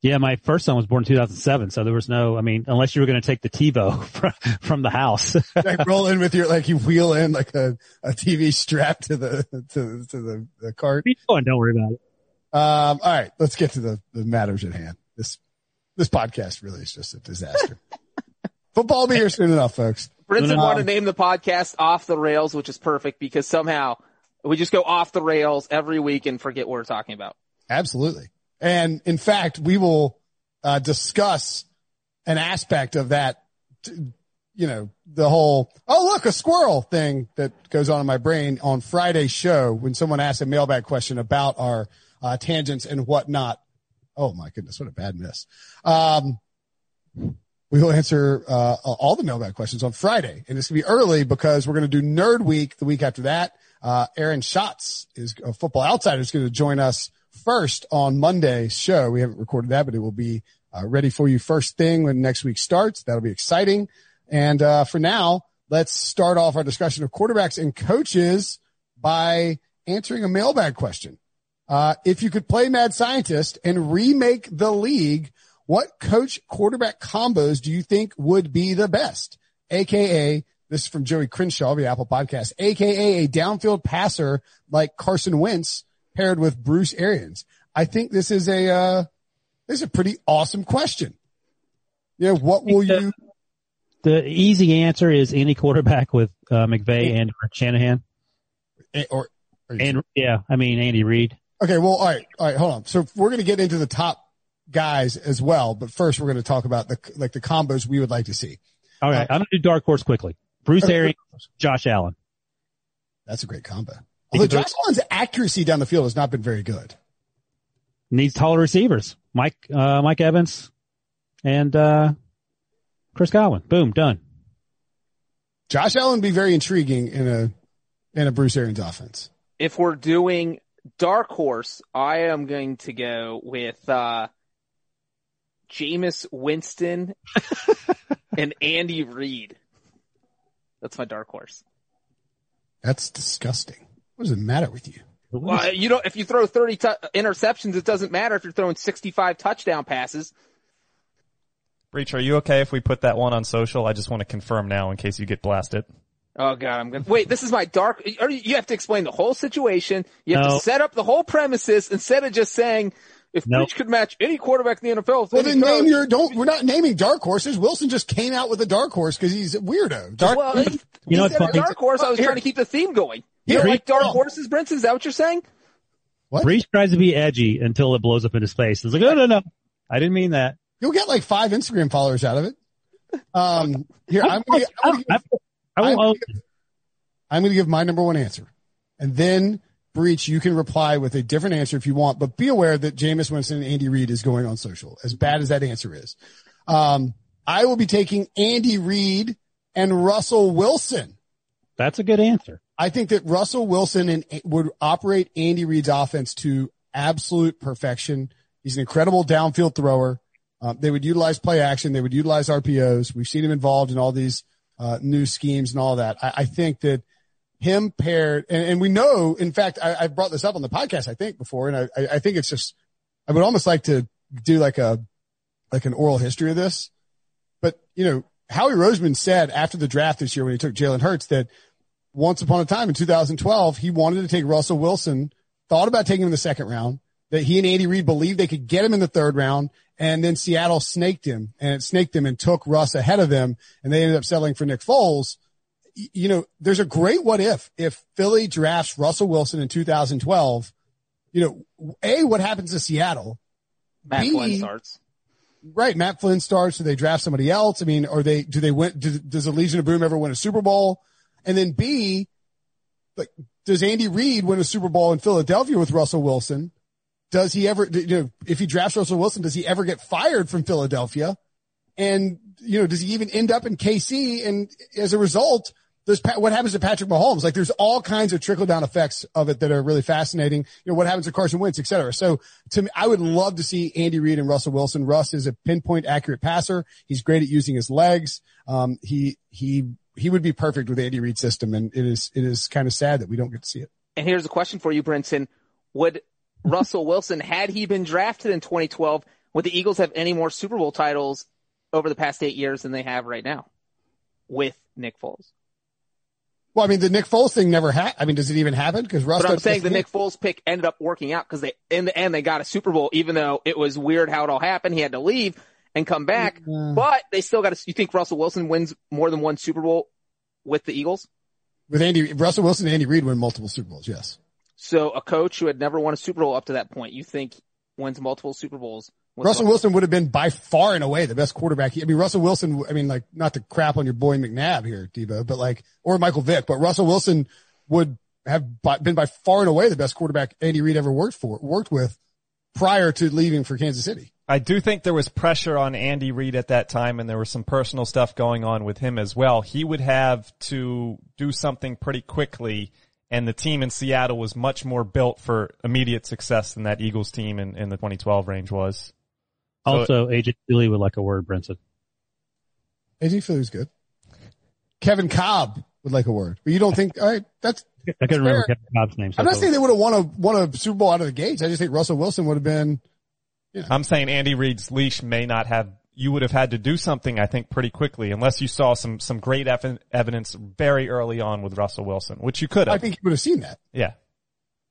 [SPEAKER 2] Yeah, my first son was born in 2007, so there was no, I mean, unless you were going to take the TiVo from, from the house.
[SPEAKER 1] Like roll in with your like you wheel in like a, a TV strapped to the to to the, the cart.
[SPEAKER 2] Keep going, don't worry about it.
[SPEAKER 1] Um, all right, let's get to the, the matters at hand. This this podcast really is just a disaster. Football will be here soon enough, folks.
[SPEAKER 3] Brinson
[SPEAKER 2] Um,
[SPEAKER 3] wanted to name the podcast Off the Rails, which is perfect because somehow we just go off the rails every week and forget what we're talking about.
[SPEAKER 1] Absolutely. And in fact, we will uh, discuss an aspect of that, you know, the whole, oh, look, a squirrel thing that goes on in my brain on Friday's show when someone asked a mailbag question about our uh, tangents and whatnot. Oh my goodness, what a bad miss. Um, we will answer uh, all the mailbag questions on Friday, and it's gonna be early because we're gonna do Nerd Week the week after that. Uh, Aaron Schatz is a Football Outsider is going to join us first on Monday's show. We haven't recorded that, but it will be uh, ready for you first thing when next week starts. That'll be exciting. And uh, for now, let's start off our discussion of quarterbacks and coaches by answering a mailbag question. Uh, if you could play Mad Scientist and remake the league, what coach quarterback combos do you think would be the best? AKA, this is from Joey Crenshaw of the Apple podcast, AKA a downfield passer like Carson Wentz paired with Bruce Arians. I think this is a, uh, this is a pretty awesome question. Yeah. What will you,
[SPEAKER 2] The easy answer is any quarterback with, uh, McVay and Shanahan.
[SPEAKER 1] eh, or, or
[SPEAKER 2] And yeah, I mean, Andy Reid.
[SPEAKER 1] Okay, well, all right, all right, hold on. So we're going to get into the top guys as well, but first we're going to talk about the like the combos we would like to see.
[SPEAKER 2] All right. I'm going to do dark horse quickly. Bruce
[SPEAKER 1] Okay.
[SPEAKER 2] Arians, Josh Allen.
[SPEAKER 1] That's a great combo. Although Josh Allen's accuracy down the field has not been very good.
[SPEAKER 2] Needs taller receivers. Mike, uh, Mike Evans and, uh, Chris Godwin. Boom, done.
[SPEAKER 1] Josh Allen would be very intriguing in a in a Bruce Arians offense.
[SPEAKER 3] If we're doing dark horse, I am going to go with uh Jameis Winston and Andy Reid. That's my dark horse.
[SPEAKER 1] That's disgusting. What does it matter with you?
[SPEAKER 3] Well, you don't. If you throw thirty tu- interceptions, it doesn't matter if you're throwing sixty-five touchdown passes.
[SPEAKER 4] Breech, are you okay if we put that one on social? I just want to confirm now in case you get blasted.
[SPEAKER 3] Oh god, I'm gonna wait. This is my dark. You have to explain the whole situation. You have
[SPEAKER 2] No.
[SPEAKER 3] to set up the whole premises instead of just saying if
[SPEAKER 2] No.
[SPEAKER 3] Breech could match any quarterback in the NFL.
[SPEAKER 1] Well,
[SPEAKER 3] any
[SPEAKER 1] then name your don't. We're not naming dark horses. Wilson just came out with a dark horse because he's a weirdo. Dark,
[SPEAKER 3] Well, he,
[SPEAKER 2] You know
[SPEAKER 3] he
[SPEAKER 2] what's
[SPEAKER 3] said a
[SPEAKER 2] funny?
[SPEAKER 3] dark horse. I was
[SPEAKER 1] Here.
[SPEAKER 3] trying to keep the theme going. You
[SPEAKER 1] Here.
[SPEAKER 3] don't like dark horses, Brinson? Is that what you're saying?
[SPEAKER 1] what?
[SPEAKER 2] Breech tries to be edgy until it blows up in his face. It's like, no, no, no. I didn't mean that.
[SPEAKER 1] You'll get like five Instagram followers out of it. Um, here I'm I'm gonna give my number one answer, and then breach, you can reply with a different answer if you want, but be aware that Jameis Winston and Andy Reid is going on social, as bad as that answer is. Um, I will be taking Andy Reid and Russell Wilson.
[SPEAKER 2] That's a good answer.
[SPEAKER 1] I think that Russell Wilson and would operate Andy Reid's offense to absolute perfection. He's an incredible downfield thrower. Um, they would utilize play action. They would utilize RPOs. We've seen him involved in all these uh, new schemes and all that. I, I think that him paired, and, and, we know, in fact, I, I brought this up on the podcast, I think before, and I, I think it's just, I would almost like to do like a, like an oral history of this. But, you know, Howie Roseman said after the draft this year when he took Jalen Hurts that once upon a time in 2012, he wanted to take Russell Wilson, thought about taking him in the second round, that he and Andy Reid believed they could get him in the third round. And then Seattle snaked him and it snaked him and took Russ ahead of them. And they ended up settling for Nick Foles. You know, there's a great what if, if Philly drafts Russell Wilson in 2012, you know, A, what happens to Seattle?
[SPEAKER 3] Matt B, Flynn starts.
[SPEAKER 1] Right. Matt Flynn starts. Do they draft somebody else? I mean, or they, do they win, do, does the Legion of Boom ever win a Super Bowl? And then B, like, does Andy Reid win a Super Bowl in Philadelphia with Russell Wilson? Does he ever, you know, if he drafts Russell Wilson, does he ever get fired from Philadelphia? And, you know, does he even end up in KC? And as a result, there's what happens to Patrick Mahomes? Like there's all kinds of trickle down effects of it that are really fascinating. You know, what happens to Carson Wentz, et cetera. So to me, I would love to see Andy Reid and Russell Wilson. Russ is a pinpoint accurate passer. He's great at using his legs. Um, he, he, he would be perfect with Andy Reid's system. And it is, it is kind of sad that we don't get to see it.
[SPEAKER 3] And here's a question for you, Brinson. Would Russell Wilson, had he been drafted in 2012, would the Eagles have any more Super Bowl titles over the past eight years than they have right now with Nick Foles?
[SPEAKER 1] Well, I mean, the Nick Foles thing never happened. I mean, does it even happen? Because Russ.
[SPEAKER 3] But I'm saying the Nick Foles pick ended up working out because they in the end they got a Super Bowl, even though it was weird how it all happened. He had to leave and come back, but they still got. to You think Russell Wilson wins more than one Super Bowl with the Eagles?
[SPEAKER 1] With Andy Russell Wilson and Andy Reid win multiple Super Bowls. Yes.
[SPEAKER 3] So a coach who had never won a Super Bowl up to that point, you think wins multiple Super Bowls?
[SPEAKER 1] Russell Wilson would have been by far and away the best quarterback. I mean, Russell Wilson, I mean, like, not to crap on your boy McNabb here, Debo, but like, or Michael Vick, but Russell Wilson would have been by far and away the best quarterback Andy Reid ever worked for, worked with prior to leaving for Kansas City.
[SPEAKER 4] I do think there was pressure on Andy Reid at that time and there was some personal stuff going on with him as well. He would have to do something pretty quickly and the team in Seattle was much more built for immediate success than that Eagles team in, in the 2012 range was.
[SPEAKER 2] Also, so, AJ Feeley would like a word, Brinson.
[SPEAKER 1] AJ Feeley's good. Kevin Kolb would like a word, but you don't think, all right, that's,
[SPEAKER 2] I couldn't remember Kevin Kolb's name.
[SPEAKER 1] So I'm not saying they would have won a, won a Super Bowl out of the gates. I just think Russell Wilson would have been,
[SPEAKER 4] you know. I'm saying Andy Reid's leash may not have you would have had to do something, I think, pretty quickly, unless you saw some some great ev- evidence very early on with Russell Wilson, which you could have. I
[SPEAKER 1] think you would have seen that.
[SPEAKER 4] Yeah,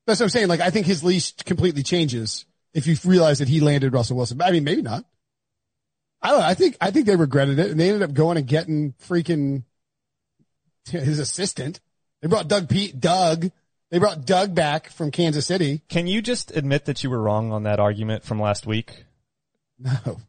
[SPEAKER 1] that's what I'm saying. Like, I think his leash completely changes if you realize that he landed Russell Wilson. I mean, maybe not. I don't know. I think I think they regretted it, and they ended up going and getting freaking his assistant. They brought Doug Pete Doug. They brought Doug back from Kansas City.
[SPEAKER 4] Can you just admit that you were wrong on that argument from last week?
[SPEAKER 1] No.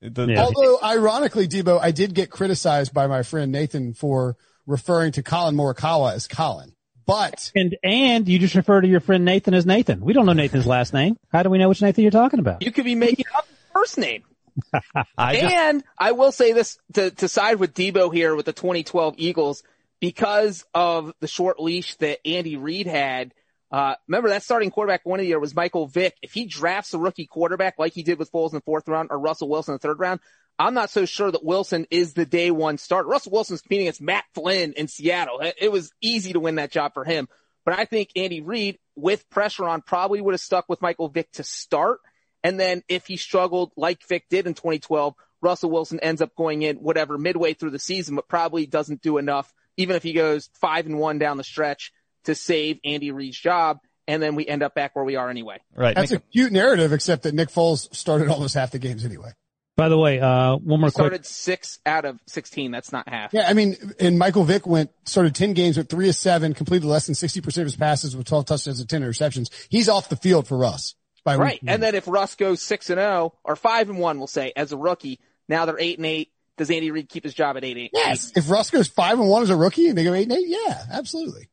[SPEAKER 1] The, yeah. Although, ironically, Debo, I did get criticized by my friend Nathan for referring to Collin Morikawa as Colin. But
[SPEAKER 2] and and you just refer to your friend Nathan as Nathan. We don't know Nathan's last name. How do we know which Nathan you're talking about?
[SPEAKER 3] You could be making up his first name. I and I will say this to to side with Debo here with the 2012 Eagles because of the short leash that Andy Reid had. Uh, remember that starting quarterback one of the year was Michael Vick. If he drafts a rookie quarterback like he did with Foles in the fourth round or Russell Wilson in the third round, I'm not so sure that Wilson is the day one start. Russell Wilson's competing against Matt Flynn in Seattle. It was easy to win that job for him. But I think Andy Reid, with pressure on, probably would have stuck with Michael Vick to start. And then if he struggled like Vick did in 2012, Russell Wilson ends up going in whatever midway through the season, but probably doesn't do enough, even if he goes five and one down the stretch to save Andy Reid's job. And then we end up back where we are anyway.
[SPEAKER 4] Right.
[SPEAKER 1] That's a cute narrative, except that Nick Foles started almost half the games anyway.
[SPEAKER 2] By the way, uh, one more
[SPEAKER 3] he started
[SPEAKER 2] quick.
[SPEAKER 3] six out of 16. That's not half.
[SPEAKER 1] Yeah. I mean, and Michael Vick went, started 10 games with three of seven, completed less than 60% of his passes with 12 touchdowns and 10 interceptions. He's off the field for Russ.
[SPEAKER 3] right. And then if Russ goes six and zero oh, or five and one, we'll say as a rookie, now they're eight and eight. Does Andy Reid keep his job at eight eight?
[SPEAKER 1] Yes. If Russ goes five and one as a rookie and they go eight and eight, yeah, absolutely.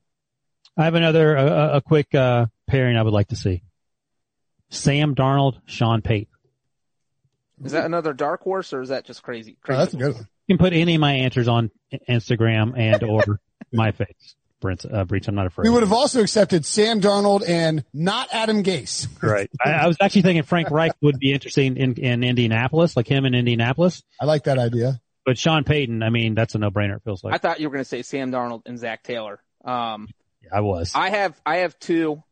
[SPEAKER 2] I have another a, a quick uh, pairing I would like to see. Sam Darnold, Sean Payton.
[SPEAKER 3] Is that another dark horse or is that just crazy?
[SPEAKER 1] Oh, that's a good one.
[SPEAKER 2] You can put any of my answers on Instagram and or my face. Brent, uh, Breech, I'm not afraid.
[SPEAKER 1] We would have also accepted Sam Darnold and not Adam Gase.
[SPEAKER 2] Right. I, I was actually thinking Frank Reich would be interesting in, in Indianapolis, like him in Indianapolis.
[SPEAKER 1] I like that idea.
[SPEAKER 2] But Sean Payton, I mean, that's a no-brainer. It feels like
[SPEAKER 3] I thought you were going to say Sam Darnold and Zac Taylor. Um,
[SPEAKER 2] I was.
[SPEAKER 3] I have I have two,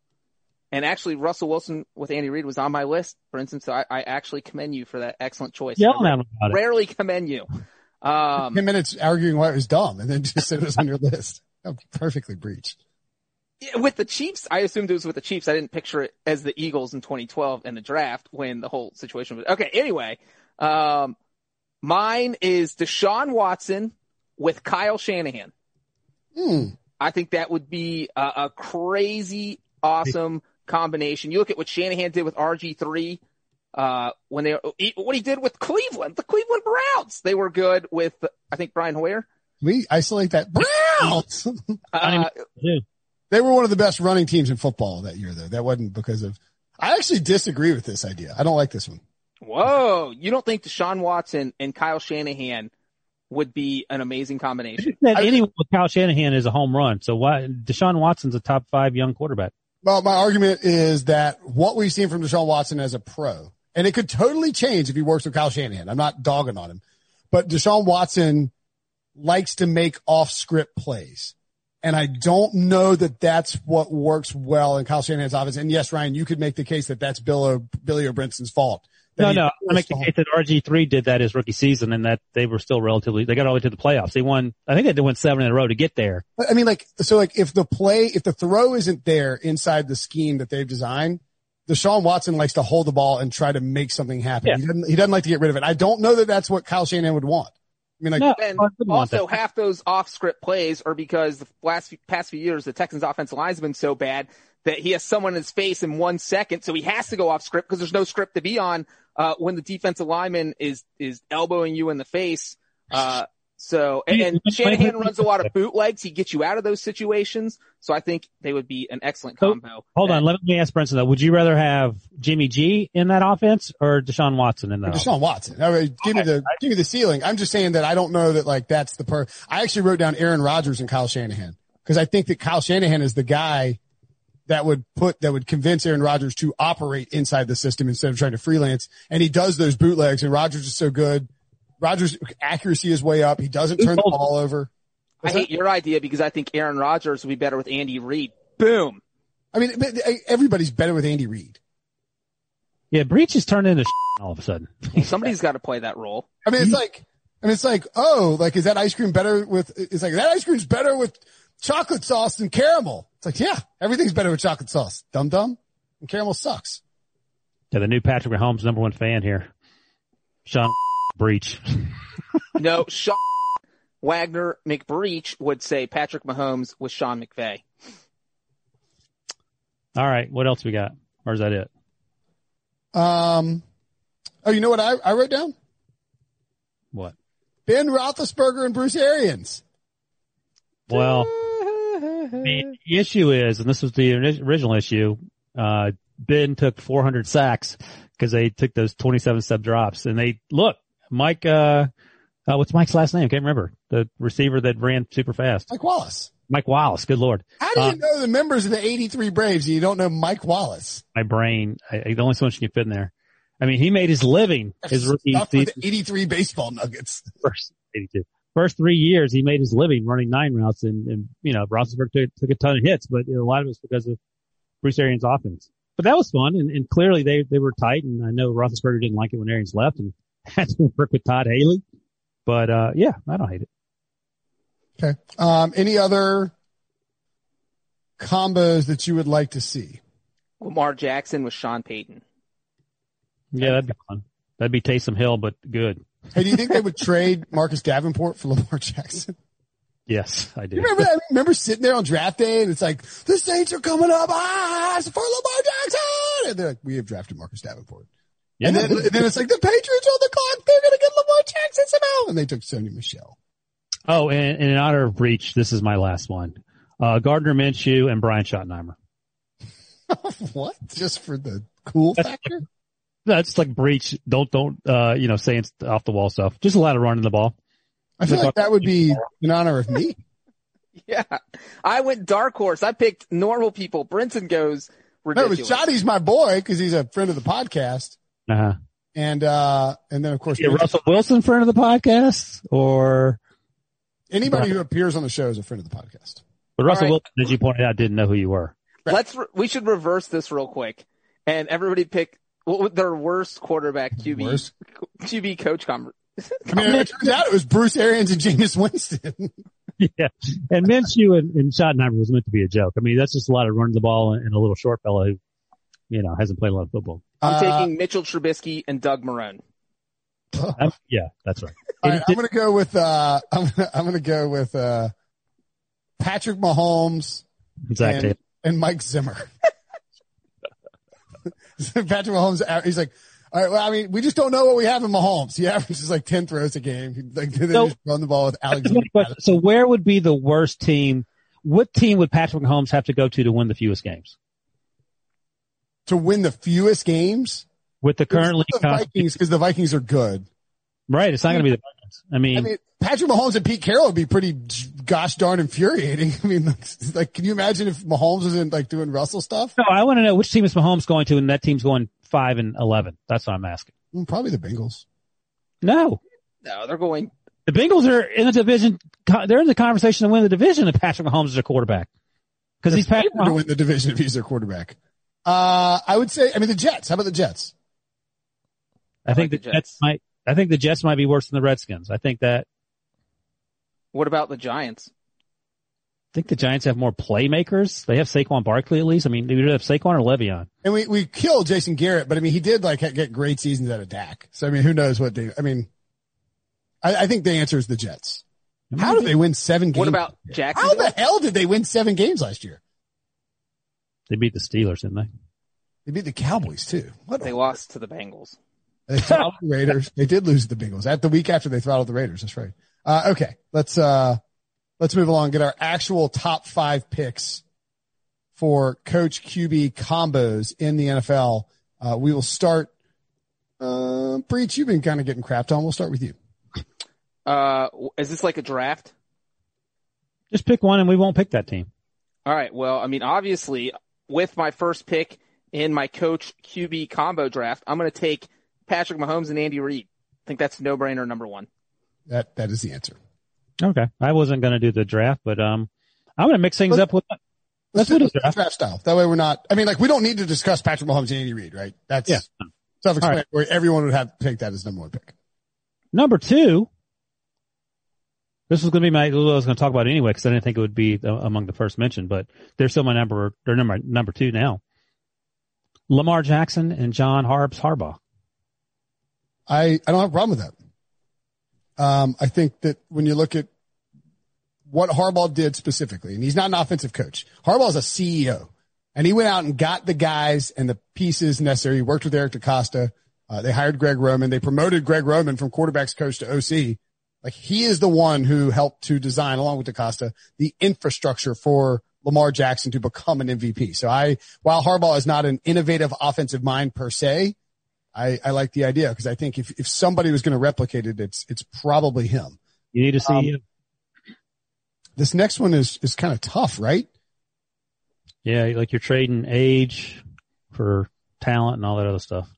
[SPEAKER 3] and actually Russell Wilson with Andy Reid was on my list, for instance. So I, I actually commend you for that excellent choice.
[SPEAKER 2] Yelling
[SPEAKER 3] I
[SPEAKER 2] at him about it.
[SPEAKER 3] rarely commend you. Um,
[SPEAKER 1] Ten minutes arguing why it was dumb and then just said it was on your list. Oh, perfectly breached.
[SPEAKER 3] with the Chiefs, I assumed it was with the Chiefs. I didn't picture it as the Eagles in 2012 in the draft when the whole situation was okay. Anyway, um, mine is Deshaun Watson with Kyle Shanahan.
[SPEAKER 1] Hmm.
[SPEAKER 3] I think that would be a, a crazy awesome combination. You look at what Shanahan did with RG3, uh, when they, what he did with Cleveland, the Cleveland Browns. They were good with, I think, Brian Hoyer.
[SPEAKER 1] We isolate that. Browns!
[SPEAKER 3] Uh,
[SPEAKER 1] they were one of the best running teams in football that year though. That wasn't because of, I actually disagree with this idea. I don't like this one.
[SPEAKER 3] whoa. You don't think Deshaun Watson and Kyle Shanahan would be an amazing combination?
[SPEAKER 2] That
[SPEAKER 1] I-
[SPEAKER 2] anyone with Kyle Shanahan is a home run. So why Deshaun Watson's a top five young quarterback.
[SPEAKER 1] Well, my argument is that what we've seen from Deshaun Watson as a pro, and it could totally change if he works with Kyle Shanahan. I'm not dogging on him, but Deshaun Watson likes to make off script plays. And I don't know that that's what works well in Kyle Shanahan's offense. And yes, Ryan, you could make the case that that's Bill o, Billy O'Brienson's fault. That
[SPEAKER 2] No, no. I make
[SPEAKER 1] forced
[SPEAKER 2] the
[SPEAKER 1] the
[SPEAKER 2] case that RG3 did that his rookie season and that they were still relatively, they got all the way to the playoffs. They won, I think they did win seven in a row to get there.
[SPEAKER 1] I mean, like, so like if the play, if the throw isn't there inside the scheme that they've designed, Deshaun Watson likes to hold the ball and try to make something happen.
[SPEAKER 2] Yeah.
[SPEAKER 1] He doesn't, he doesn't like to get rid of it. I don't know that that's what Kyle Shanahan would want. I mean, like,
[SPEAKER 2] No.
[SPEAKER 3] And
[SPEAKER 2] I
[SPEAKER 3] also half those off script plays are because the last few, past few years, the Texans offensive line has been so bad that he has someone in his face in one second. So he has to go off script because there's no script to be on, uh, when the defensive lineman is, is elbowing you in the face. Uh, so, and, and Shanahan runs a lot of bootlegs. He gets you out of those situations. So I think they would be an excellent
[SPEAKER 2] So,
[SPEAKER 3] combo.
[SPEAKER 2] Hold on. Let me ask Brinson though. Would you rather have Jimmy G in that offense or Deshaun Watson in that? offense?
[SPEAKER 1] Deshaun Watson. All right, give me the, give me the ceiling. I'm just saying that I don't know that like that's the per, I actually wrote down Aaron Rodgers and Kyle Shanahan because I think that Kyle Shanahan is the guy that would put, that would convince Aaron Rodgers to operate inside the system instead of trying to freelance. And he does those bootlegs and Rodgers is so good. Rodgers accuracy is way up. He doesn't turn the ball over.
[SPEAKER 3] I hate your idea because I think Aaron Rodgers would be better with Andy Reid. Boom.
[SPEAKER 1] I mean, uh, everybody's better with Andy Reid.
[SPEAKER 2] Yeah, Breech has turned into all of a sudden.
[SPEAKER 3] Somebody's got to play that role.
[SPEAKER 1] I mean, it's like, I mean, it's like, oh, like, is that ice cream better with, it's like, that ice cream's better with chocolate sauce and caramel. It's like, yeah, everything's better with chocolate sauce. Dum dum. And caramel sucks.
[SPEAKER 2] Yeah, the new Patrick Mahomes number one fan here. Sean Breech.
[SPEAKER 3] No, Sean Wagner McBreach would say Patrick Mahomes with Sean McVay.
[SPEAKER 2] All right. What else we got? Or is that it?
[SPEAKER 1] Um, oh, you know what I, I wrote down?
[SPEAKER 2] What?
[SPEAKER 1] Ben Roethlisberger and Bruce Arians.
[SPEAKER 2] Well, the issue is, and this was the original issue, uh, Ben took 400 sacks because they took those 27 sub drops and they, look, Mike, uh, uh, what's Mike's last name? Can't remember. The receiver that ran super fast.
[SPEAKER 1] Mike Wallace.
[SPEAKER 2] Mike Wallace. Good Lord.
[SPEAKER 1] How do you
[SPEAKER 2] Uh,
[SPEAKER 1] know the members of the 83 Braves and you don't know Mike Wallace?
[SPEAKER 2] My brain, I, I, the only so much you can fit in there. I mean, he made his living his rookie season,
[SPEAKER 1] 83 baseball nuggets.
[SPEAKER 2] first 82. First three years, he made his living running nine routes, and, and you know, Roethlisberger took, took a ton of hits, but you know, a lot of it was because of Bruce Arians' offense. But that was fun, and, and clearly they they were tight, and I know Roethlisberger didn't like it when Arians left, and had to work with Todd Haley. But uh yeah, I don't hate it.
[SPEAKER 1] Okay. Um, any other combos that you would like to see?
[SPEAKER 3] Lamar Jackson with Sean Payton.
[SPEAKER 2] Yeah, that'd be fun. That'd be Taysom Hill, but good.
[SPEAKER 1] Hey, do you think they would trade Marcus Davenport for Lamar Jackson?
[SPEAKER 2] Yes, I do.
[SPEAKER 1] You remember that? Remember sitting there on draft day and it's like, the Saints are coming up, ah, for Lamar Jackson. And they're like, we have drafted Marcus Davenport.
[SPEAKER 2] Yeah,
[SPEAKER 1] And then, and then it's like, the Patriots on the clock, they're going to get Lamar Jackson somehow. And they took Sony Michel.
[SPEAKER 2] Oh, and, and in honor of Breech, this is my last one. Uh, Gardner Minshew and Brian Schottenheimer.
[SPEAKER 1] what? Just for the cool factor?
[SPEAKER 2] That's like breach. Don't, don't, uh, you know, saying off the wall stuff. Just a lot of running the ball.
[SPEAKER 1] I feel like that would be in honor of me.
[SPEAKER 3] Yeah. I went dark horse. I picked normal people. Brinson goes
[SPEAKER 1] No, it
[SPEAKER 3] ridiculous.
[SPEAKER 1] was Johnny's my boy because he's a friend of the podcast.
[SPEAKER 2] Uh-huh.
[SPEAKER 1] And, uh, and then of course,
[SPEAKER 2] Yeah, Russell Wilson, friend of the podcast, or
[SPEAKER 1] anybody who appears on the show is a friend of the podcast.
[SPEAKER 2] but Russell
[SPEAKER 3] right.
[SPEAKER 2] Wilson, as you pointed out, didn't know who you were.
[SPEAKER 3] Let's, re- we should reverse this real quick and everybody pick what would their worst quarterback QB,
[SPEAKER 1] Worst?
[SPEAKER 3] QB coach conver-
[SPEAKER 1] I mean, it turns out it was Bruce Arians and Jameis Winston.
[SPEAKER 2] yeah, and Minshew and, and Schottenheimer was meant to be a joke. I mean, that's just a lot of running the ball and a little short fella who, you know, hasn't played a lot of football.
[SPEAKER 3] I'm
[SPEAKER 1] Uh,
[SPEAKER 3] taking Mitchell Trubisky and Doug Marrone.
[SPEAKER 2] Um, yeah, that's right.
[SPEAKER 1] Right,
[SPEAKER 2] he
[SPEAKER 1] I'm going to go with, uh, I'm gonna, I'm going to go with, uh, Patrick Mahomes
[SPEAKER 2] did- Zach
[SPEAKER 1] and, and Mike Zimmer. Patrick Mahomes, uh, he's like, all right, well, I mean, we just don't know what we have in Mahomes. He averages like 10 throws a game. Like, they
[SPEAKER 2] So-
[SPEAKER 1] just run the ball with Alexander.
[SPEAKER 2] So where would be the worst team? What team would Patrick Mahomes have to go to to win the fewest games?
[SPEAKER 1] to win the fewest games.
[SPEAKER 2] With the currently,
[SPEAKER 1] the Vikings, because the Vikings are good.
[SPEAKER 2] right? It's not going to be the Vikings. I mean,
[SPEAKER 1] I mean, Patrick Mahomes and Pete Carroll would be pretty gosh darn infuriating. I mean, like, can you imagine if Mahomes isn't like doing Russell stuff?
[SPEAKER 2] no, I want to know which team is Mahomes going to, and that team's going five and eleven. That's what I'm asking.
[SPEAKER 1] Mm, Probably the Bengals.
[SPEAKER 2] No,
[SPEAKER 3] No, they're going.
[SPEAKER 2] the Bengals are in the division. They're in the conversation to win the division. If Patrick Mahomes is their quarterback, because he's Patrick
[SPEAKER 1] to win the division if he's their quarterback. Uh, I would say, I mean, the Jets. How about the Jets?
[SPEAKER 2] I think
[SPEAKER 3] like
[SPEAKER 2] the
[SPEAKER 3] the
[SPEAKER 2] Jets
[SPEAKER 3] Jets.
[SPEAKER 2] might. I think the Jets might be worse than the Redskins. I think that.
[SPEAKER 3] What about the Giants?
[SPEAKER 2] I think the Giants have more playmakers. They have Saquon Barkley at least. I mean, do you have Saquon or Le'Veon?
[SPEAKER 1] And we, we killed Jason Garrett, but I mean, he did like get great seasons out of Dak. So, I mean, who knows what they, I mean, I, I think the answer is the Jets. How did they win seven games?
[SPEAKER 3] What about Jackson?
[SPEAKER 1] How the hell did they win seven games last year?
[SPEAKER 2] They beat the Steelers, didn't they?
[SPEAKER 1] They beat the Cowboys too. What?
[SPEAKER 3] They lost to the Bengals.
[SPEAKER 1] They throttled the Raiders. They did lose to the Bengals at the week after they throttled the Raiders. That's right. Uh, okay. Let's, uh, let's move along and get our actual top five picks for coach QB combos in the NFL. Uh, we will start, uh, Breech, you've been kind of getting crapped on. We'll start with you.
[SPEAKER 3] Uh, is this like a draft?
[SPEAKER 2] Just pick one, and we won't pick that team.
[SPEAKER 3] All right. Well, I mean, obviously, with my first pick in my coach QB combo draft, I'm going to take Patrick Mahomes and Andy Reid. I think that's no brainer number one.
[SPEAKER 1] That, that is the answer.
[SPEAKER 2] Okay, I wasn't going to do the draft, but um, I'm going to mix things
[SPEAKER 1] Let's-
[SPEAKER 2] up with.
[SPEAKER 1] Let's
[SPEAKER 2] Let's
[SPEAKER 1] do
[SPEAKER 2] do the
[SPEAKER 1] the draft style. That way we're not, I mean, like we don't need to discuss Patrick Mahomes and Andy Reid, right? That's
[SPEAKER 2] Yeah.
[SPEAKER 1] self-explanatory. Everyone would have picked that as number one pick.
[SPEAKER 2] Number two. This was going to be my. I was going to talk about it anyway because I didn't think it would be uh, among the first mentioned, but they're still my number. They're number number two now. Lamar Jackson and John Harbs Harbaugh.
[SPEAKER 1] I, I don't have a problem with that. Um, I think that when you look at what Harbaugh did specifically, and he's not an offensive coach. Harbaugh's a CEO and he went out and got the guys and the pieces necessary. He worked with Eric DeCosta. Uh, they hired Greg Roman. They promoted Greg Roman from quarterbacks coach to OC. Like he is the one who helped to design along with DeCosta the infrastructure for Lamar Jackson to become an MVP. So I, while Harbaugh is not an innovative offensive mind per se, I, I like the idea because I think if, if somebody was going to replicate it, it's, it's probably him.
[SPEAKER 2] You need to see.
[SPEAKER 1] Um, This next one is, is kind of tough, right?
[SPEAKER 2] yeah, like you're trading age for talent and all that other stuff.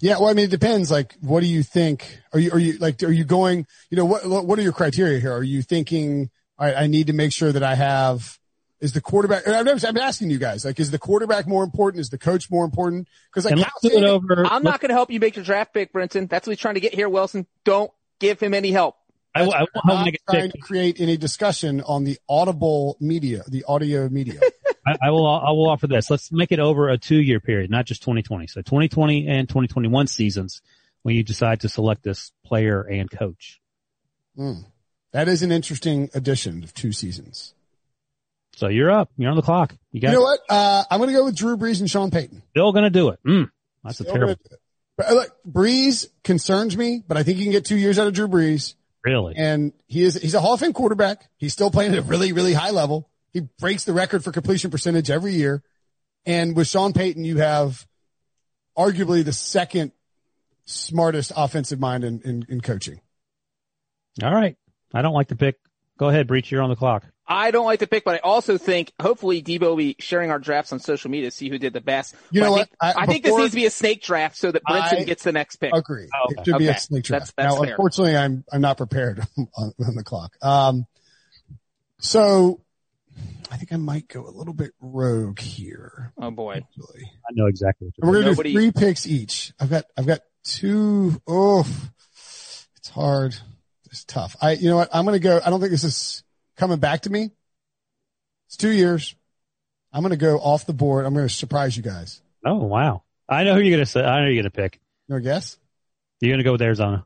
[SPEAKER 1] Yeah. Well, I mean, it depends. Like, what do you think? Are you, are you like, are you going, you know, what, what are your criteria here? Are you thinking, all right, I need to make sure that I have, is the quarterback, I'm, I'm asking you guys, like, is the quarterback more important? Is the coach more important? Cause like, Kyle
[SPEAKER 2] let's do it over.
[SPEAKER 3] I'm not going to help you make your draft pick, Brinson. That's what he's trying to get here, Wilson. Don't give him any help.
[SPEAKER 2] I, will- I won't make
[SPEAKER 1] trying
[SPEAKER 2] pick.
[SPEAKER 1] to create any discussion on the audible media, the audio media.
[SPEAKER 2] I, I will. I will offer this. Let's make it over a two-year period, not just 2020. So 2020 and 2021 seasons when you decide to select this player and coach.
[SPEAKER 1] Hmm. That is an interesting addition of two seasons.
[SPEAKER 2] So you're up. You're on the clock. You got.
[SPEAKER 1] You know what? Uh, I'm going to go with Drew Brees and Sean Payton.
[SPEAKER 2] Still going to do it. Mm, that's a terrible.
[SPEAKER 1] gonna do it. But uh, look, Brees concerns me, but I think you can get two years out of Drew Brees.
[SPEAKER 2] Really?
[SPEAKER 1] And he is, he's a Hall of Fame quarterback. He's still playing at a really, really high level. He breaks the record for completion percentage every year. And with Sean Payton, you have arguably the second smartest offensive mind in, in, in coaching.
[SPEAKER 2] All right. I don't like the pick. Go ahead, Breech. You're on the clock.
[SPEAKER 3] I don't like the pick, but I also think hopefully Debo will be sharing our drafts on social media to see who did the best.
[SPEAKER 1] You
[SPEAKER 3] But
[SPEAKER 1] know
[SPEAKER 3] I
[SPEAKER 1] what?
[SPEAKER 3] Think,
[SPEAKER 1] I-
[SPEAKER 3] I, think this needs to be a snake draft so that Brinson
[SPEAKER 1] I-
[SPEAKER 3] gets the next pick.
[SPEAKER 1] Agree.
[SPEAKER 2] Oh,
[SPEAKER 1] it should be a snake draft.
[SPEAKER 3] That's- that's
[SPEAKER 1] now,
[SPEAKER 3] fair.
[SPEAKER 1] unfortunately, I'm I'm not prepared on, on the clock. Um, so I think I might go a little bit rogue here.
[SPEAKER 3] Oh boy.
[SPEAKER 1] Actually.
[SPEAKER 2] I know exactly what
[SPEAKER 1] And we're gonna
[SPEAKER 3] Nobody-
[SPEAKER 1] do three picks each. I've got I've got two. Oh, it's hard. It's tough. I you know what? I'm gonna go. I don't think this is coming back to me. It's two years. I'm gonna go off the board. I'm gonna surprise you guys.
[SPEAKER 2] Oh, wow. I know who you're going to say. I know you're going to pick.
[SPEAKER 1] No guess?
[SPEAKER 2] You're going to go with Arizona.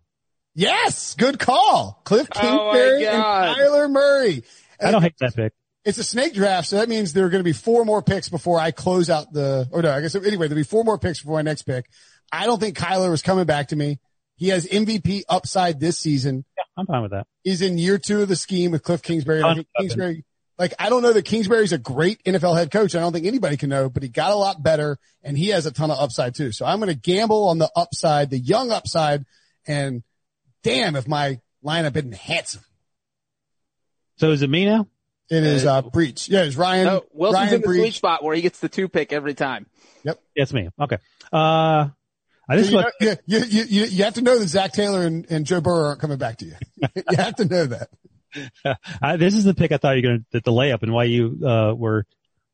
[SPEAKER 1] Yes, good call. Cliff
[SPEAKER 3] Oh my
[SPEAKER 1] and
[SPEAKER 3] God.
[SPEAKER 1] Kyler Murray.
[SPEAKER 2] I don't hate that pick.
[SPEAKER 1] It's a snake draft, so that means there are going to be four more picks before I close out the, or no, I guess anyway, there'll be four more picks before my next pick. I don't think Kyler is coming back to me. He has MVP upside this season.
[SPEAKER 2] Yeah, I'm fine with that.
[SPEAKER 1] He's in year two of the scheme with Cliff Kingsbury. I think Kingsbury, like, I don't know that Kingsbury's a great NFL head coach. I don't think anybody can know, but he got a lot better and he has a ton of upside too. So I'm going to gamble on the upside, the young upside. And damn, if my lineup isn't handsome.
[SPEAKER 2] So is it me now?
[SPEAKER 1] It is, uh, Breech. Yeah, it's Ryan.
[SPEAKER 3] No, Wilson's
[SPEAKER 1] Ryan
[SPEAKER 3] in the
[SPEAKER 1] Breach.
[SPEAKER 3] sweet spot where he gets the two pick every time.
[SPEAKER 2] Yep. it's me. Okay. Uh, I
[SPEAKER 1] So you, know, you, you, you, you have to know that Zac Taylor and, and Joe Burrow aren't coming back to you. you have to know that.
[SPEAKER 2] I, this is the pick I thought you were going to, the, the layup and why you, uh, were,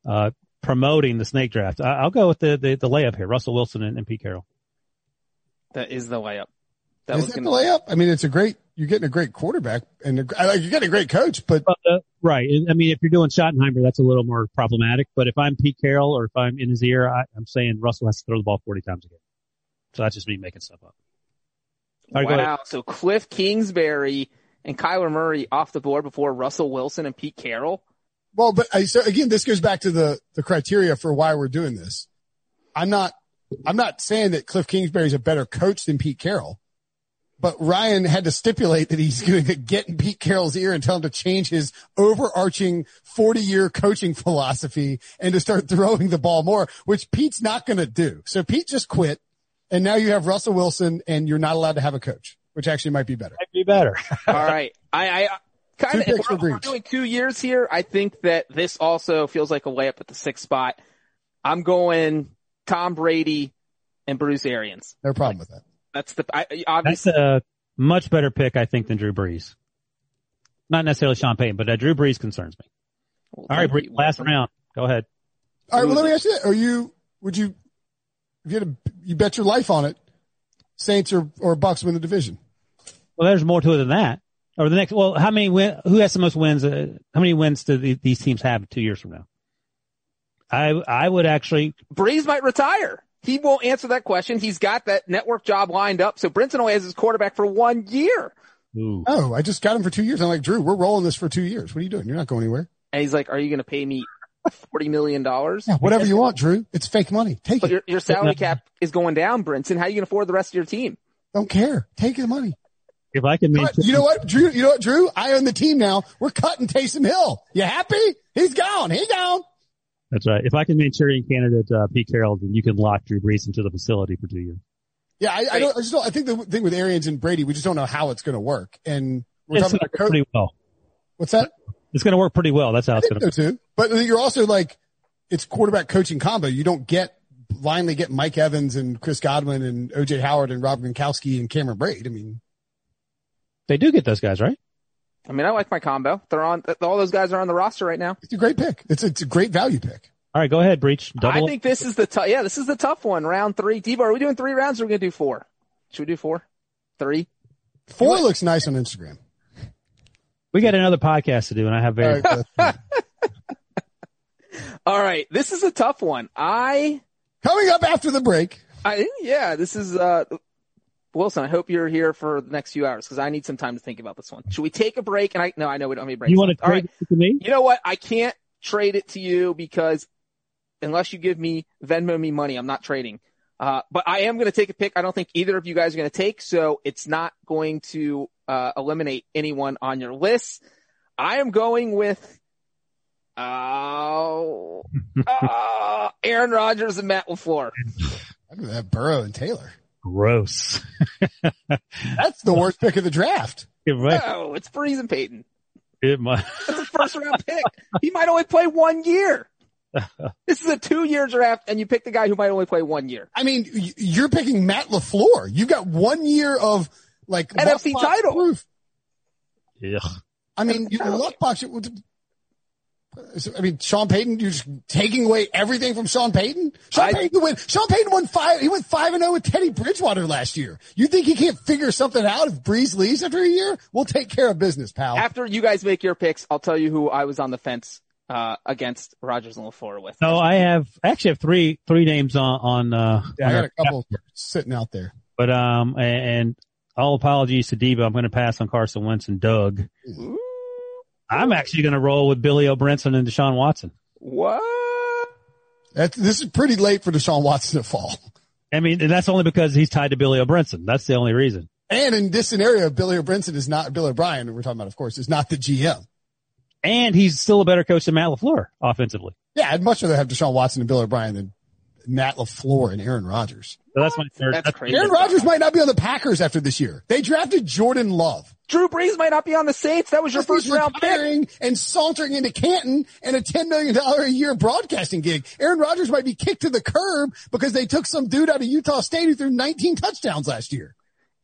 [SPEAKER 2] uh, promoting the snake draft. I, I'll go with the, the, the layup here. Russell Wilson and, and Pete Carroll.
[SPEAKER 3] That is the layup. That
[SPEAKER 1] Is
[SPEAKER 3] was
[SPEAKER 1] that
[SPEAKER 3] gonna,
[SPEAKER 1] the layup? I mean, it's a great, you're getting a great quarterback and a, I like, you're getting a great coach, but
[SPEAKER 2] But, uh, right. I mean, if you're doing Schottenheimer, that's a little more problematic. But if I'm Pete Carroll or if I'm in his ear, I, I'm saying Russell has to throw the ball 40 times a game. So that's just me making stuff up. All right, go ahead.
[SPEAKER 3] wow. So Cliff Kingsbury and Kyler Murray off the board before Russell Wilson and Pete Carroll.
[SPEAKER 1] well, but I, so again, this goes back to the, the criteria for why we're doing this. I'm not, I'm not saying that Cliff Kingsbury is a better coach than Pete Carroll, but Ryan had to stipulate that he's going to get in Pete Carroll's ear and tell him to change his overarching 40 year coaching philosophy and to start throwing the ball more, which Pete's not going to do. So Pete just quit. And now you have Russell Wilson and you're not allowed to have a coach, which actually might be better.
[SPEAKER 2] Might be better.
[SPEAKER 3] All right. I, I kind of,
[SPEAKER 1] picks
[SPEAKER 3] if we're, we're doing two years here, I think that this also feels like a layup at the sixth spot. I'm going Tom Brady and Bruce Arians.
[SPEAKER 1] No problem with that.
[SPEAKER 3] That's the, I,
[SPEAKER 2] That's
[SPEAKER 3] obviously,
[SPEAKER 2] a much better pick, I think, than Drew Brees. Not necessarily Sean Payton, but uh, Drew Brees concerns me. All right, Bree, last round. Go ahead.
[SPEAKER 1] All right. Well, let me ask you. Are you, would you, if you had a, you bet your life on it, Saints or, or Bucks win the division?
[SPEAKER 2] Well, there's more to it than that. Or the next, well, how many win, who has the most wins? Uh, how many wins do the, these teams have two years from now? I, I would actually,
[SPEAKER 3] Brees might retire. He won't answer that question. He's got that network job lined up. So Brinson only has his quarterback for one year.
[SPEAKER 2] ooh,
[SPEAKER 1] Oh, I just got him for two years. I'm like, Drew, we're rolling this for two years. What are you doing? You're not going anywhere.
[SPEAKER 3] And he's like, are you going to pay me $40 million?
[SPEAKER 1] Yeah, whatever you want, Drew. It's fake money. Take
[SPEAKER 3] But
[SPEAKER 1] it.
[SPEAKER 3] your, your salary cap is going down, Brinson. How are you going to afford the rest of your team?
[SPEAKER 1] Don't care. Take the money.
[SPEAKER 2] if I can make,
[SPEAKER 1] you know what, Drew? You know what, Drew? I own the team now. We're cutting Taysom Hill. You happy? He's gone. He's gone.
[SPEAKER 2] that's right. If I can Manchurian candidate, uh, Pete Carroll, then you can lock Drew Brees into the facility for two years.
[SPEAKER 1] Yeah, I, I don't. I just don't. I think the thing with Arians and Brady, we just don't know how it's going to work. And we're
[SPEAKER 2] It's
[SPEAKER 1] talking about
[SPEAKER 2] work pretty well.
[SPEAKER 1] What's that?
[SPEAKER 2] It's going to work pretty well. That's how
[SPEAKER 1] I
[SPEAKER 2] it's
[SPEAKER 1] think
[SPEAKER 2] going
[SPEAKER 1] so
[SPEAKER 2] to.
[SPEAKER 1] too. But you're also like, it's quarterback coaching combo. You don't get blindly get Mike Evans and Chris Godwin and OJ Howard and Rob Gronkowski and Cameron Brate. I mean,
[SPEAKER 2] They do get those guys, right?
[SPEAKER 3] I mean, I like my combo. They're on, all those guys are on the roster right now.
[SPEAKER 1] it's a great pick. It's a, it's a great value pick.
[SPEAKER 2] All right, go ahead, Breech. Double.
[SPEAKER 3] I think this is the tough, yeah, this is the tough one. Round three. Debo, are we doing three rounds or are we going to do four? Should we do four? Three?
[SPEAKER 1] Four looks nice on Instagram.
[SPEAKER 2] We got another podcast to do, and I have very.
[SPEAKER 3] All right. This is a tough one. I,
[SPEAKER 1] coming up after the break.
[SPEAKER 3] I, yeah, this is, uh, Wilson, I hope you're here for the next few hours because I need some time to think about this one. Should we take a break? And I, no, I know we don't need a break.
[SPEAKER 2] you want to trade
[SPEAKER 3] right.
[SPEAKER 2] it to me?
[SPEAKER 3] You know what? I can't trade it to you because unless you give me Venmo me money, I'm not trading. Uh, but I am going to take a pick. I don't think either of you guys are going to take, so it's not going to uh, eliminate anyone on your list. I am going with, uh, uh, Aaron Rodgers and Matt LaFleur.
[SPEAKER 1] Look at that Burrow and Taylor.
[SPEAKER 2] Gross.
[SPEAKER 1] That's the worst pick of the draft.
[SPEAKER 2] It might,
[SPEAKER 3] Oh, it's Brees and Peyton.
[SPEAKER 2] it might,
[SPEAKER 3] That's a first round pick. He might only play one year. This is a two year draft and you pick the guy who might only play one year.
[SPEAKER 1] I mean, you're picking Matt LaFleur. You've got one year of like
[SPEAKER 3] NFC
[SPEAKER 1] luck
[SPEAKER 3] title.
[SPEAKER 1] proof.
[SPEAKER 2] yeah.
[SPEAKER 1] I mean, your luck box. I mean, Sean Payton, you're just taking away everything from Sean Payton. Sean
[SPEAKER 3] I-
[SPEAKER 1] Payton win. Sean Payton won five. He went five and zero with Teddy Bridgewater last year. You think he can't figure something out if Brees leaves after a year? We'll take care of business, pal.
[SPEAKER 3] After you guys make your picks, I'll tell you who I was on the fence, uh, against Rodgers and LaFleur with.
[SPEAKER 2] So I have I actually have three three names on on uh
[SPEAKER 1] yeah, I got a couple sitting out there.
[SPEAKER 2] but um and, and all apologies to Debo. I'm going to pass on Carson Wentz and Doug.
[SPEAKER 3] Ooh,
[SPEAKER 2] I'm actually going to roll with Billy O'Brinson and Deshaun Watson.
[SPEAKER 3] what?
[SPEAKER 1] That's, this is pretty late for Deshaun Watson to fall.
[SPEAKER 2] I mean, and that's only because he's tied to Billy O'Brinson. That's the only reason.
[SPEAKER 1] And in this scenario, Billy O'Brinson is not Bill O'Brien. We're talking about, of course, is not the GM.
[SPEAKER 2] And he's still a better coach than Matt LaFleur offensively.
[SPEAKER 1] Yeah, I'd much rather have Deshaun Watson and Bill O'Brien than Matt LaFleur and Aaron Rodgers.
[SPEAKER 2] So that's my third.
[SPEAKER 3] That's crazy.
[SPEAKER 1] Aaron Rodgers might not be on the Packers after this year. They drafted Jordan Love.
[SPEAKER 3] Drew Brees might not be on the Saints. That was your first round pick.
[SPEAKER 1] and sauntering into Canton and a $10 million a year broadcasting gig. Aaron Rodgers might be kicked to the curb because they took some dude out of Utah State who threw 19 touchdowns last year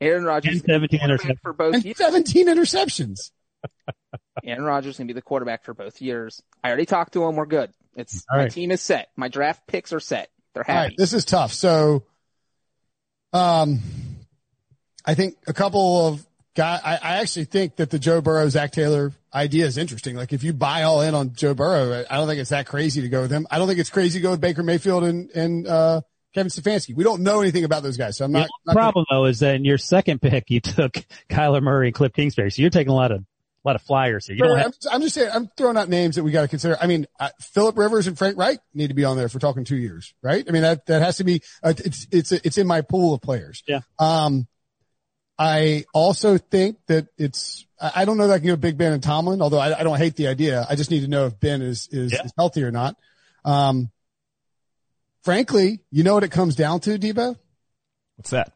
[SPEAKER 3] Aaron Rodgers
[SPEAKER 2] And 17 interceptions.
[SPEAKER 3] for both
[SPEAKER 1] and
[SPEAKER 3] years.
[SPEAKER 1] 17 interceptions.
[SPEAKER 3] Aaron Rodgers can be the quarterback for both years. I already talked to him. We're good. It's
[SPEAKER 2] All
[SPEAKER 3] my
[SPEAKER 2] right.
[SPEAKER 3] team is set. My draft picks are set. They're
[SPEAKER 1] All right, this is tough. So, um, I think a couple of guy. I, I actually think that the Joe Burrow Zac Taylor idea is interesting. Like if you buy all in on Joe Burrow, I- I don't think it's that crazy to go with him. I don't think it's crazy to go with Baker Mayfield and and uh, Kevin Stefanski. We don't know anything about those guys, so I'm
[SPEAKER 2] The
[SPEAKER 1] not.
[SPEAKER 2] only
[SPEAKER 1] not gonna-
[SPEAKER 2] problem though is that in your second pick you took Kyler Murray and Cliff Kingsbury, so you're taking a lot of a lot of flyers here. You don't have
[SPEAKER 1] I'm, I'm just saying, I'm throwing out names that we got to consider. I mean, uh, Philip Rivers and Frank Reich need to be on there for talking two years, right? I mean, that, that has to be, uh, it's, it's, it's in my pool of players.
[SPEAKER 2] Yeah.
[SPEAKER 1] Um, I also think that it's, I I don't know that I can go Big Ben and Tomlin, although I, I don't hate the idea. I just need to know if Ben is, is,
[SPEAKER 2] Yeah.
[SPEAKER 1] is healthy or not. Um, frankly, you know what it comes down to, Debo?
[SPEAKER 4] What's that?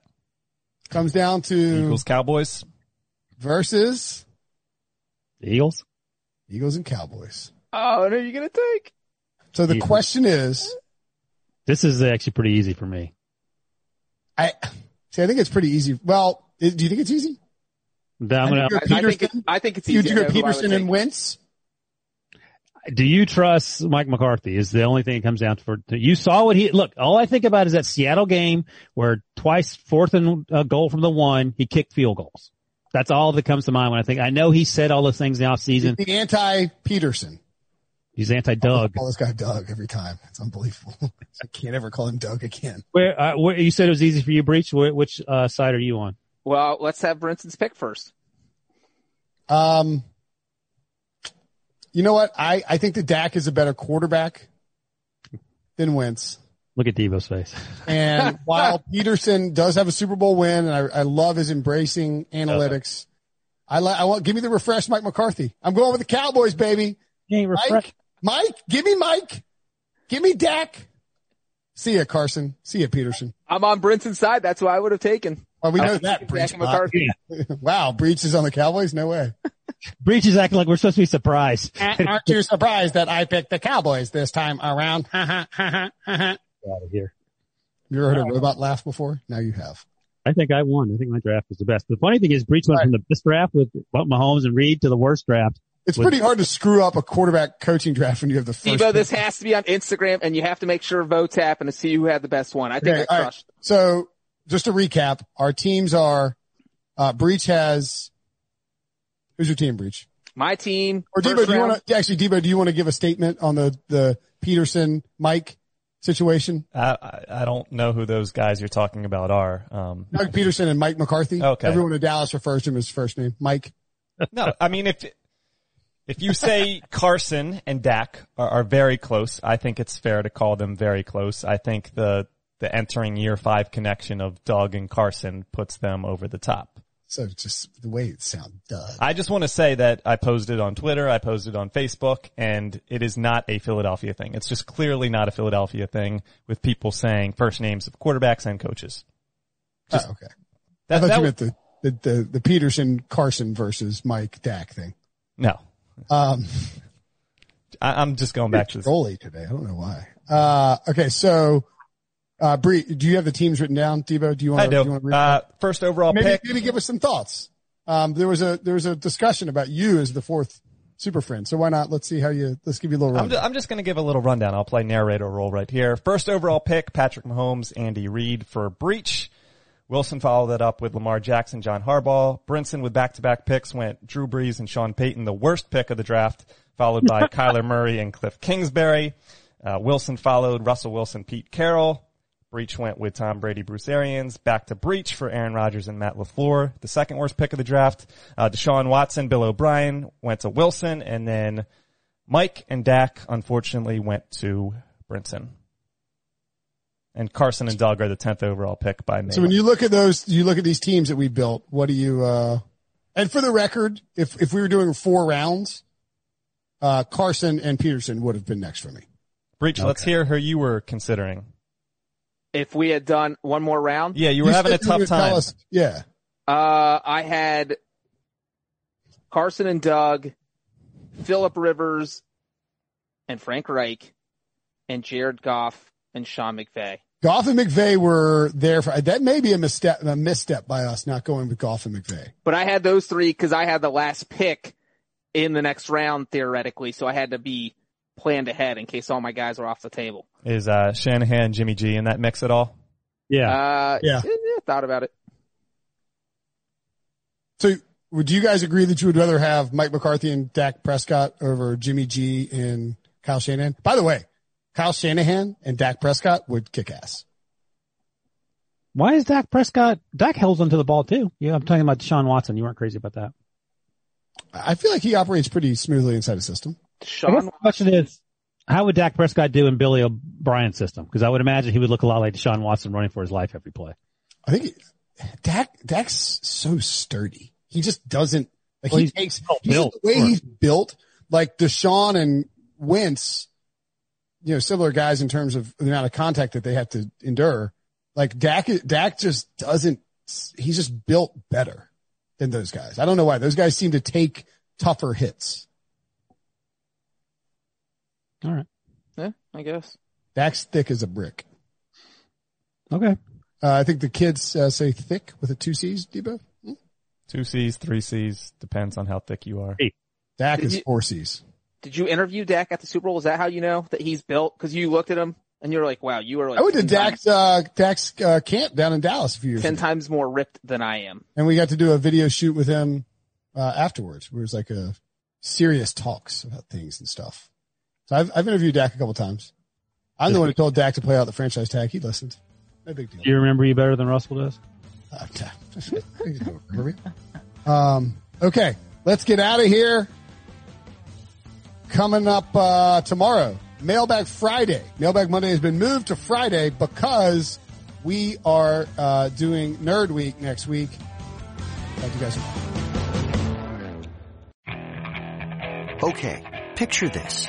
[SPEAKER 1] Comes down to
[SPEAKER 4] Eagles, Cowboys.
[SPEAKER 1] versus
[SPEAKER 2] the Eagles.
[SPEAKER 1] Eagles and Cowboys.
[SPEAKER 3] Oh, what are you gonna take?
[SPEAKER 1] So the
[SPEAKER 2] Eagles.
[SPEAKER 1] question is,
[SPEAKER 2] This is actually pretty easy for me.
[SPEAKER 1] I see. I think it's pretty easy. Well, i- do you think it's easy?
[SPEAKER 2] I'm gonna,
[SPEAKER 1] You're
[SPEAKER 3] I, I think
[SPEAKER 1] Pederson?
[SPEAKER 3] it's, I think it's easy.
[SPEAKER 1] do
[SPEAKER 3] to
[SPEAKER 1] go
[SPEAKER 3] know who I would Pederson
[SPEAKER 1] and Wentz.
[SPEAKER 2] do you trust Mike McCarthy? Is the only thing it comes down to. For you saw what he look. All I think about is that Seattle game where twice fourth and uh, goal from the one he kicked field goals. That's all that comes to mind when I think. I know he said all those things in the off season.
[SPEAKER 1] The anti Pederson.
[SPEAKER 2] He's anti Doug.
[SPEAKER 1] Call this guy Doug every time. It's unbelievable. I can't ever call him Doug again.
[SPEAKER 2] Where, uh, where you said it was easy for you, Breech. Where, which uh, side are you on?
[SPEAKER 3] Well, let's have Brinson's pick first.
[SPEAKER 1] Um, you know what? I, I think that Dak is a better quarterback than Wentz.
[SPEAKER 2] Look at Debo's face.
[SPEAKER 1] And while Pederson does have a Super Bowl win, and I, I love his embracing analytics, I like. I want give me the refresh Mike McCarthy. I'm going with the Cowboys, baby.
[SPEAKER 2] He ain't refresh-
[SPEAKER 1] Mike, Mike, give me Mike, give me Dak. See ya, Carson. See ya, Pederson.
[SPEAKER 3] I'm on Brinson's side. That's who I would have taken.
[SPEAKER 1] Well, we know
[SPEAKER 3] Dak
[SPEAKER 1] that. Breech.
[SPEAKER 3] McCarthy.
[SPEAKER 1] wow, Breech is on the Cowboys. No way.
[SPEAKER 2] Breech is acting like we're supposed to be surprised.
[SPEAKER 1] Aren't you surprised that I picked the Cowboys this time around? Ha ha ha ha ha.
[SPEAKER 2] Out of here.
[SPEAKER 1] You ever heard a robot laugh before? Now you have.
[SPEAKER 2] I think I won. I think my draft was the best. The funny thing is, Breech went from the best draft with Mahomes and Reid to the worst draft.
[SPEAKER 1] It's pretty hard to screw up a quarterback coaching draft when you have the first.
[SPEAKER 3] Debo, this has to be on Instagram, and you have to make sure votes happen to see who had the best one. I think
[SPEAKER 1] Okay,
[SPEAKER 3] I
[SPEAKER 1] all right.
[SPEAKER 3] crushed.
[SPEAKER 1] So just to recap, our teams are, uh, Breech has, who's your team, Breech?
[SPEAKER 3] My team.
[SPEAKER 1] Or Debo, do you want to, actually, Debo, do you want to give a statement on the, the Pederson, Mike situation?
[SPEAKER 4] I, I I don't know who those guys you're talking about are. Um,
[SPEAKER 1] Doug Pederson and Mike McCarthy.
[SPEAKER 4] Okay.
[SPEAKER 1] Everyone in Dallas refers to him as first name, Mike.
[SPEAKER 4] no, I mean if if you say Carson and Dak are, are very close, I think it's fair to call them very close. I think the the entering year five connection of Doug and Carson puts them over the top.
[SPEAKER 1] So just the way it sounds, duh.
[SPEAKER 4] I just want to say that I posted on Twitter, I posted on Facebook, and it is not a Philadelphia thing. It's just clearly not a Philadelphia thing with people saying first names of quarterbacks and coaches.
[SPEAKER 1] oh, okay. I thought
[SPEAKER 4] that
[SPEAKER 1] you
[SPEAKER 4] was-
[SPEAKER 1] meant the, the, the, the Pederson Carson versus Mike Dak thing.
[SPEAKER 4] no,
[SPEAKER 1] Um,
[SPEAKER 4] I, I'm just going back to this.
[SPEAKER 1] goalie today. I don't know why. Uh, okay. So, uh, Bree, do you have the teams written down? Debo, do you want
[SPEAKER 4] I
[SPEAKER 1] to,
[SPEAKER 4] do.
[SPEAKER 1] want to read
[SPEAKER 4] Uh, first overall
[SPEAKER 1] maybe,
[SPEAKER 4] pick.
[SPEAKER 1] maybe give us some thoughts. Um, there was a, there was a discussion about you as the fourth super friend. So why not? Let's see how you, let's give you a little
[SPEAKER 4] I'm
[SPEAKER 1] run.
[SPEAKER 4] just, I'm just going to give a little rundown. I'll play narrator role right here. First overall pick, Patrick Mahomes, Andy Reid for Breech. Wilson followed that up with Lamar Jackson, John Harbaugh. Brinson with back-to-back picks went Drew Brees and Sean Payton, the worst pick of the draft, followed by Kyler Murray and Cliff Kingsbury. Uh, Wilson followed Russell Wilson, Pete Carroll. Breech went with Tom Brady, Bruce Arians. Back to Breech for Aaron Rodgers and Matt LaFleur. The second worst pick of the draft, uh, Deshaun Watson, Bill O'Brien went to Wilson, and then Mike and Dak unfortunately went to Brinson. And Carson and Doug are the 10th overall pick by me.
[SPEAKER 1] So when you look at those, you look at these teams that we built. What do you? uh And for the record, if if we were doing four rounds, uh Carson and Pederson would have been next for me.
[SPEAKER 4] Breech, let's hear who you were considering.
[SPEAKER 3] If we had done one more round,
[SPEAKER 4] Yeah, you were having a tough time.
[SPEAKER 1] us- yeah,
[SPEAKER 3] uh, I had Carson and Doug, Philip Rivers, and Frank Reich, and Jared Goff and Sean McVay.
[SPEAKER 1] Goff and McVay were there for that. May be a misstep, a misstep by us not going with Goff and McVay.
[SPEAKER 3] But I had those three because I had the last pick in the next round theoretically, so I had to be planned ahead in case all my guys were off the table.
[SPEAKER 4] Is uh, Shanahan, Jimmy G in that mix at all?
[SPEAKER 2] Yeah.
[SPEAKER 3] Uh,
[SPEAKER 1] Yeah.
[SPEAKER 3] eh, thought about it.
[SPEAKER 1] So, would you guys agree that you would rather have Mike McCarthy and Dak Prescott over Jimmy G and Kyle Shanahan? By the way, Kyle Shanahan and Dak Prescott would kick ass.
[SPEAKER 2] Why is Dak Prescott? Dak holds onto the ball too. Yeah, I'm talking about Deshaun Watson. You weren't crazy about that.
[SPEAKER 1] I feel like he operates pretty smoothly inside a system.
[SPEAKER 2] I guess the question is, how would Dak Prescott do in Billy O'Brien's system? Because I would imagine he would look a lot like Deshaun Watson running for his life every play.
[SPEAKER 1] I think Dak Dak's so sturdy. He just doesn't like
[SPEAKER 2] Well,
[SPEAKER 1] he takes
[SPEAKER 2] well
[SPEAKER 1] he's
[SPEAKER 2] built,
[SPEAKER 1] the way
[SPEAKER 2] sure.
[SPEAKER 1] he's built. Like Deshaun and Wentz, you know, similar guys in terms of the amount of contact that they have to endure. Like Dak, Dak just doesn't. He's just built better than those guys. I don't know why those guys seem to take tougher hits.
[SPEAKER 2] All right.
[SPEAKER 3] yeah, I guess.
[SPEAKER 1] Dak's thick as a brick.
[SPEAKER 2] Okay.
[SPEAKER 1] Uh, I think the kids uh, say thick with a two C's. Debo.
[SPEAKER 4] Two C's, three C's, depends on how thick you are.
[SPEAKER 1] Dak
[SPEAKER 3] Did
[SPEAKER 1] is
[SPEAKER 3] you-
[SPEAKER 1] four C's.
[SPEAKER 3] Did you interview Dak at the Super Bowl? Is that how you know that he's built? Because you looked at him and you were like, "Wow, you are like
[SPEAKER 1] I went to Dak's uh, Dak's uh, camp down in Dallas a few years
[SPEAKER 3] ten
[SPEAKER 1] ago,
[SPEAKER 3] times more ripped than I am."
[SPEAKER 1] and we got to do a video shoot with him uh, afterwards. It was like a serious talks about things and stuff. So I've I've interviewed Dak a couple times. I'm the one who told Dak to play out the franchise tag. He listened. No big deal.
[SPEAKER 2] Do you remember you better than Russell does?
[SPEAKER 1] Uh, Dak. He's no hurry. um, okay, let's get out of here. Coming up uh, tomorrow, Mailbag Friday. Mailbag Monday has been moved to Friday because we are uh, doing Nerd Week next week. Talk to you guys.
[SPEAKER 6] Okay, picture this.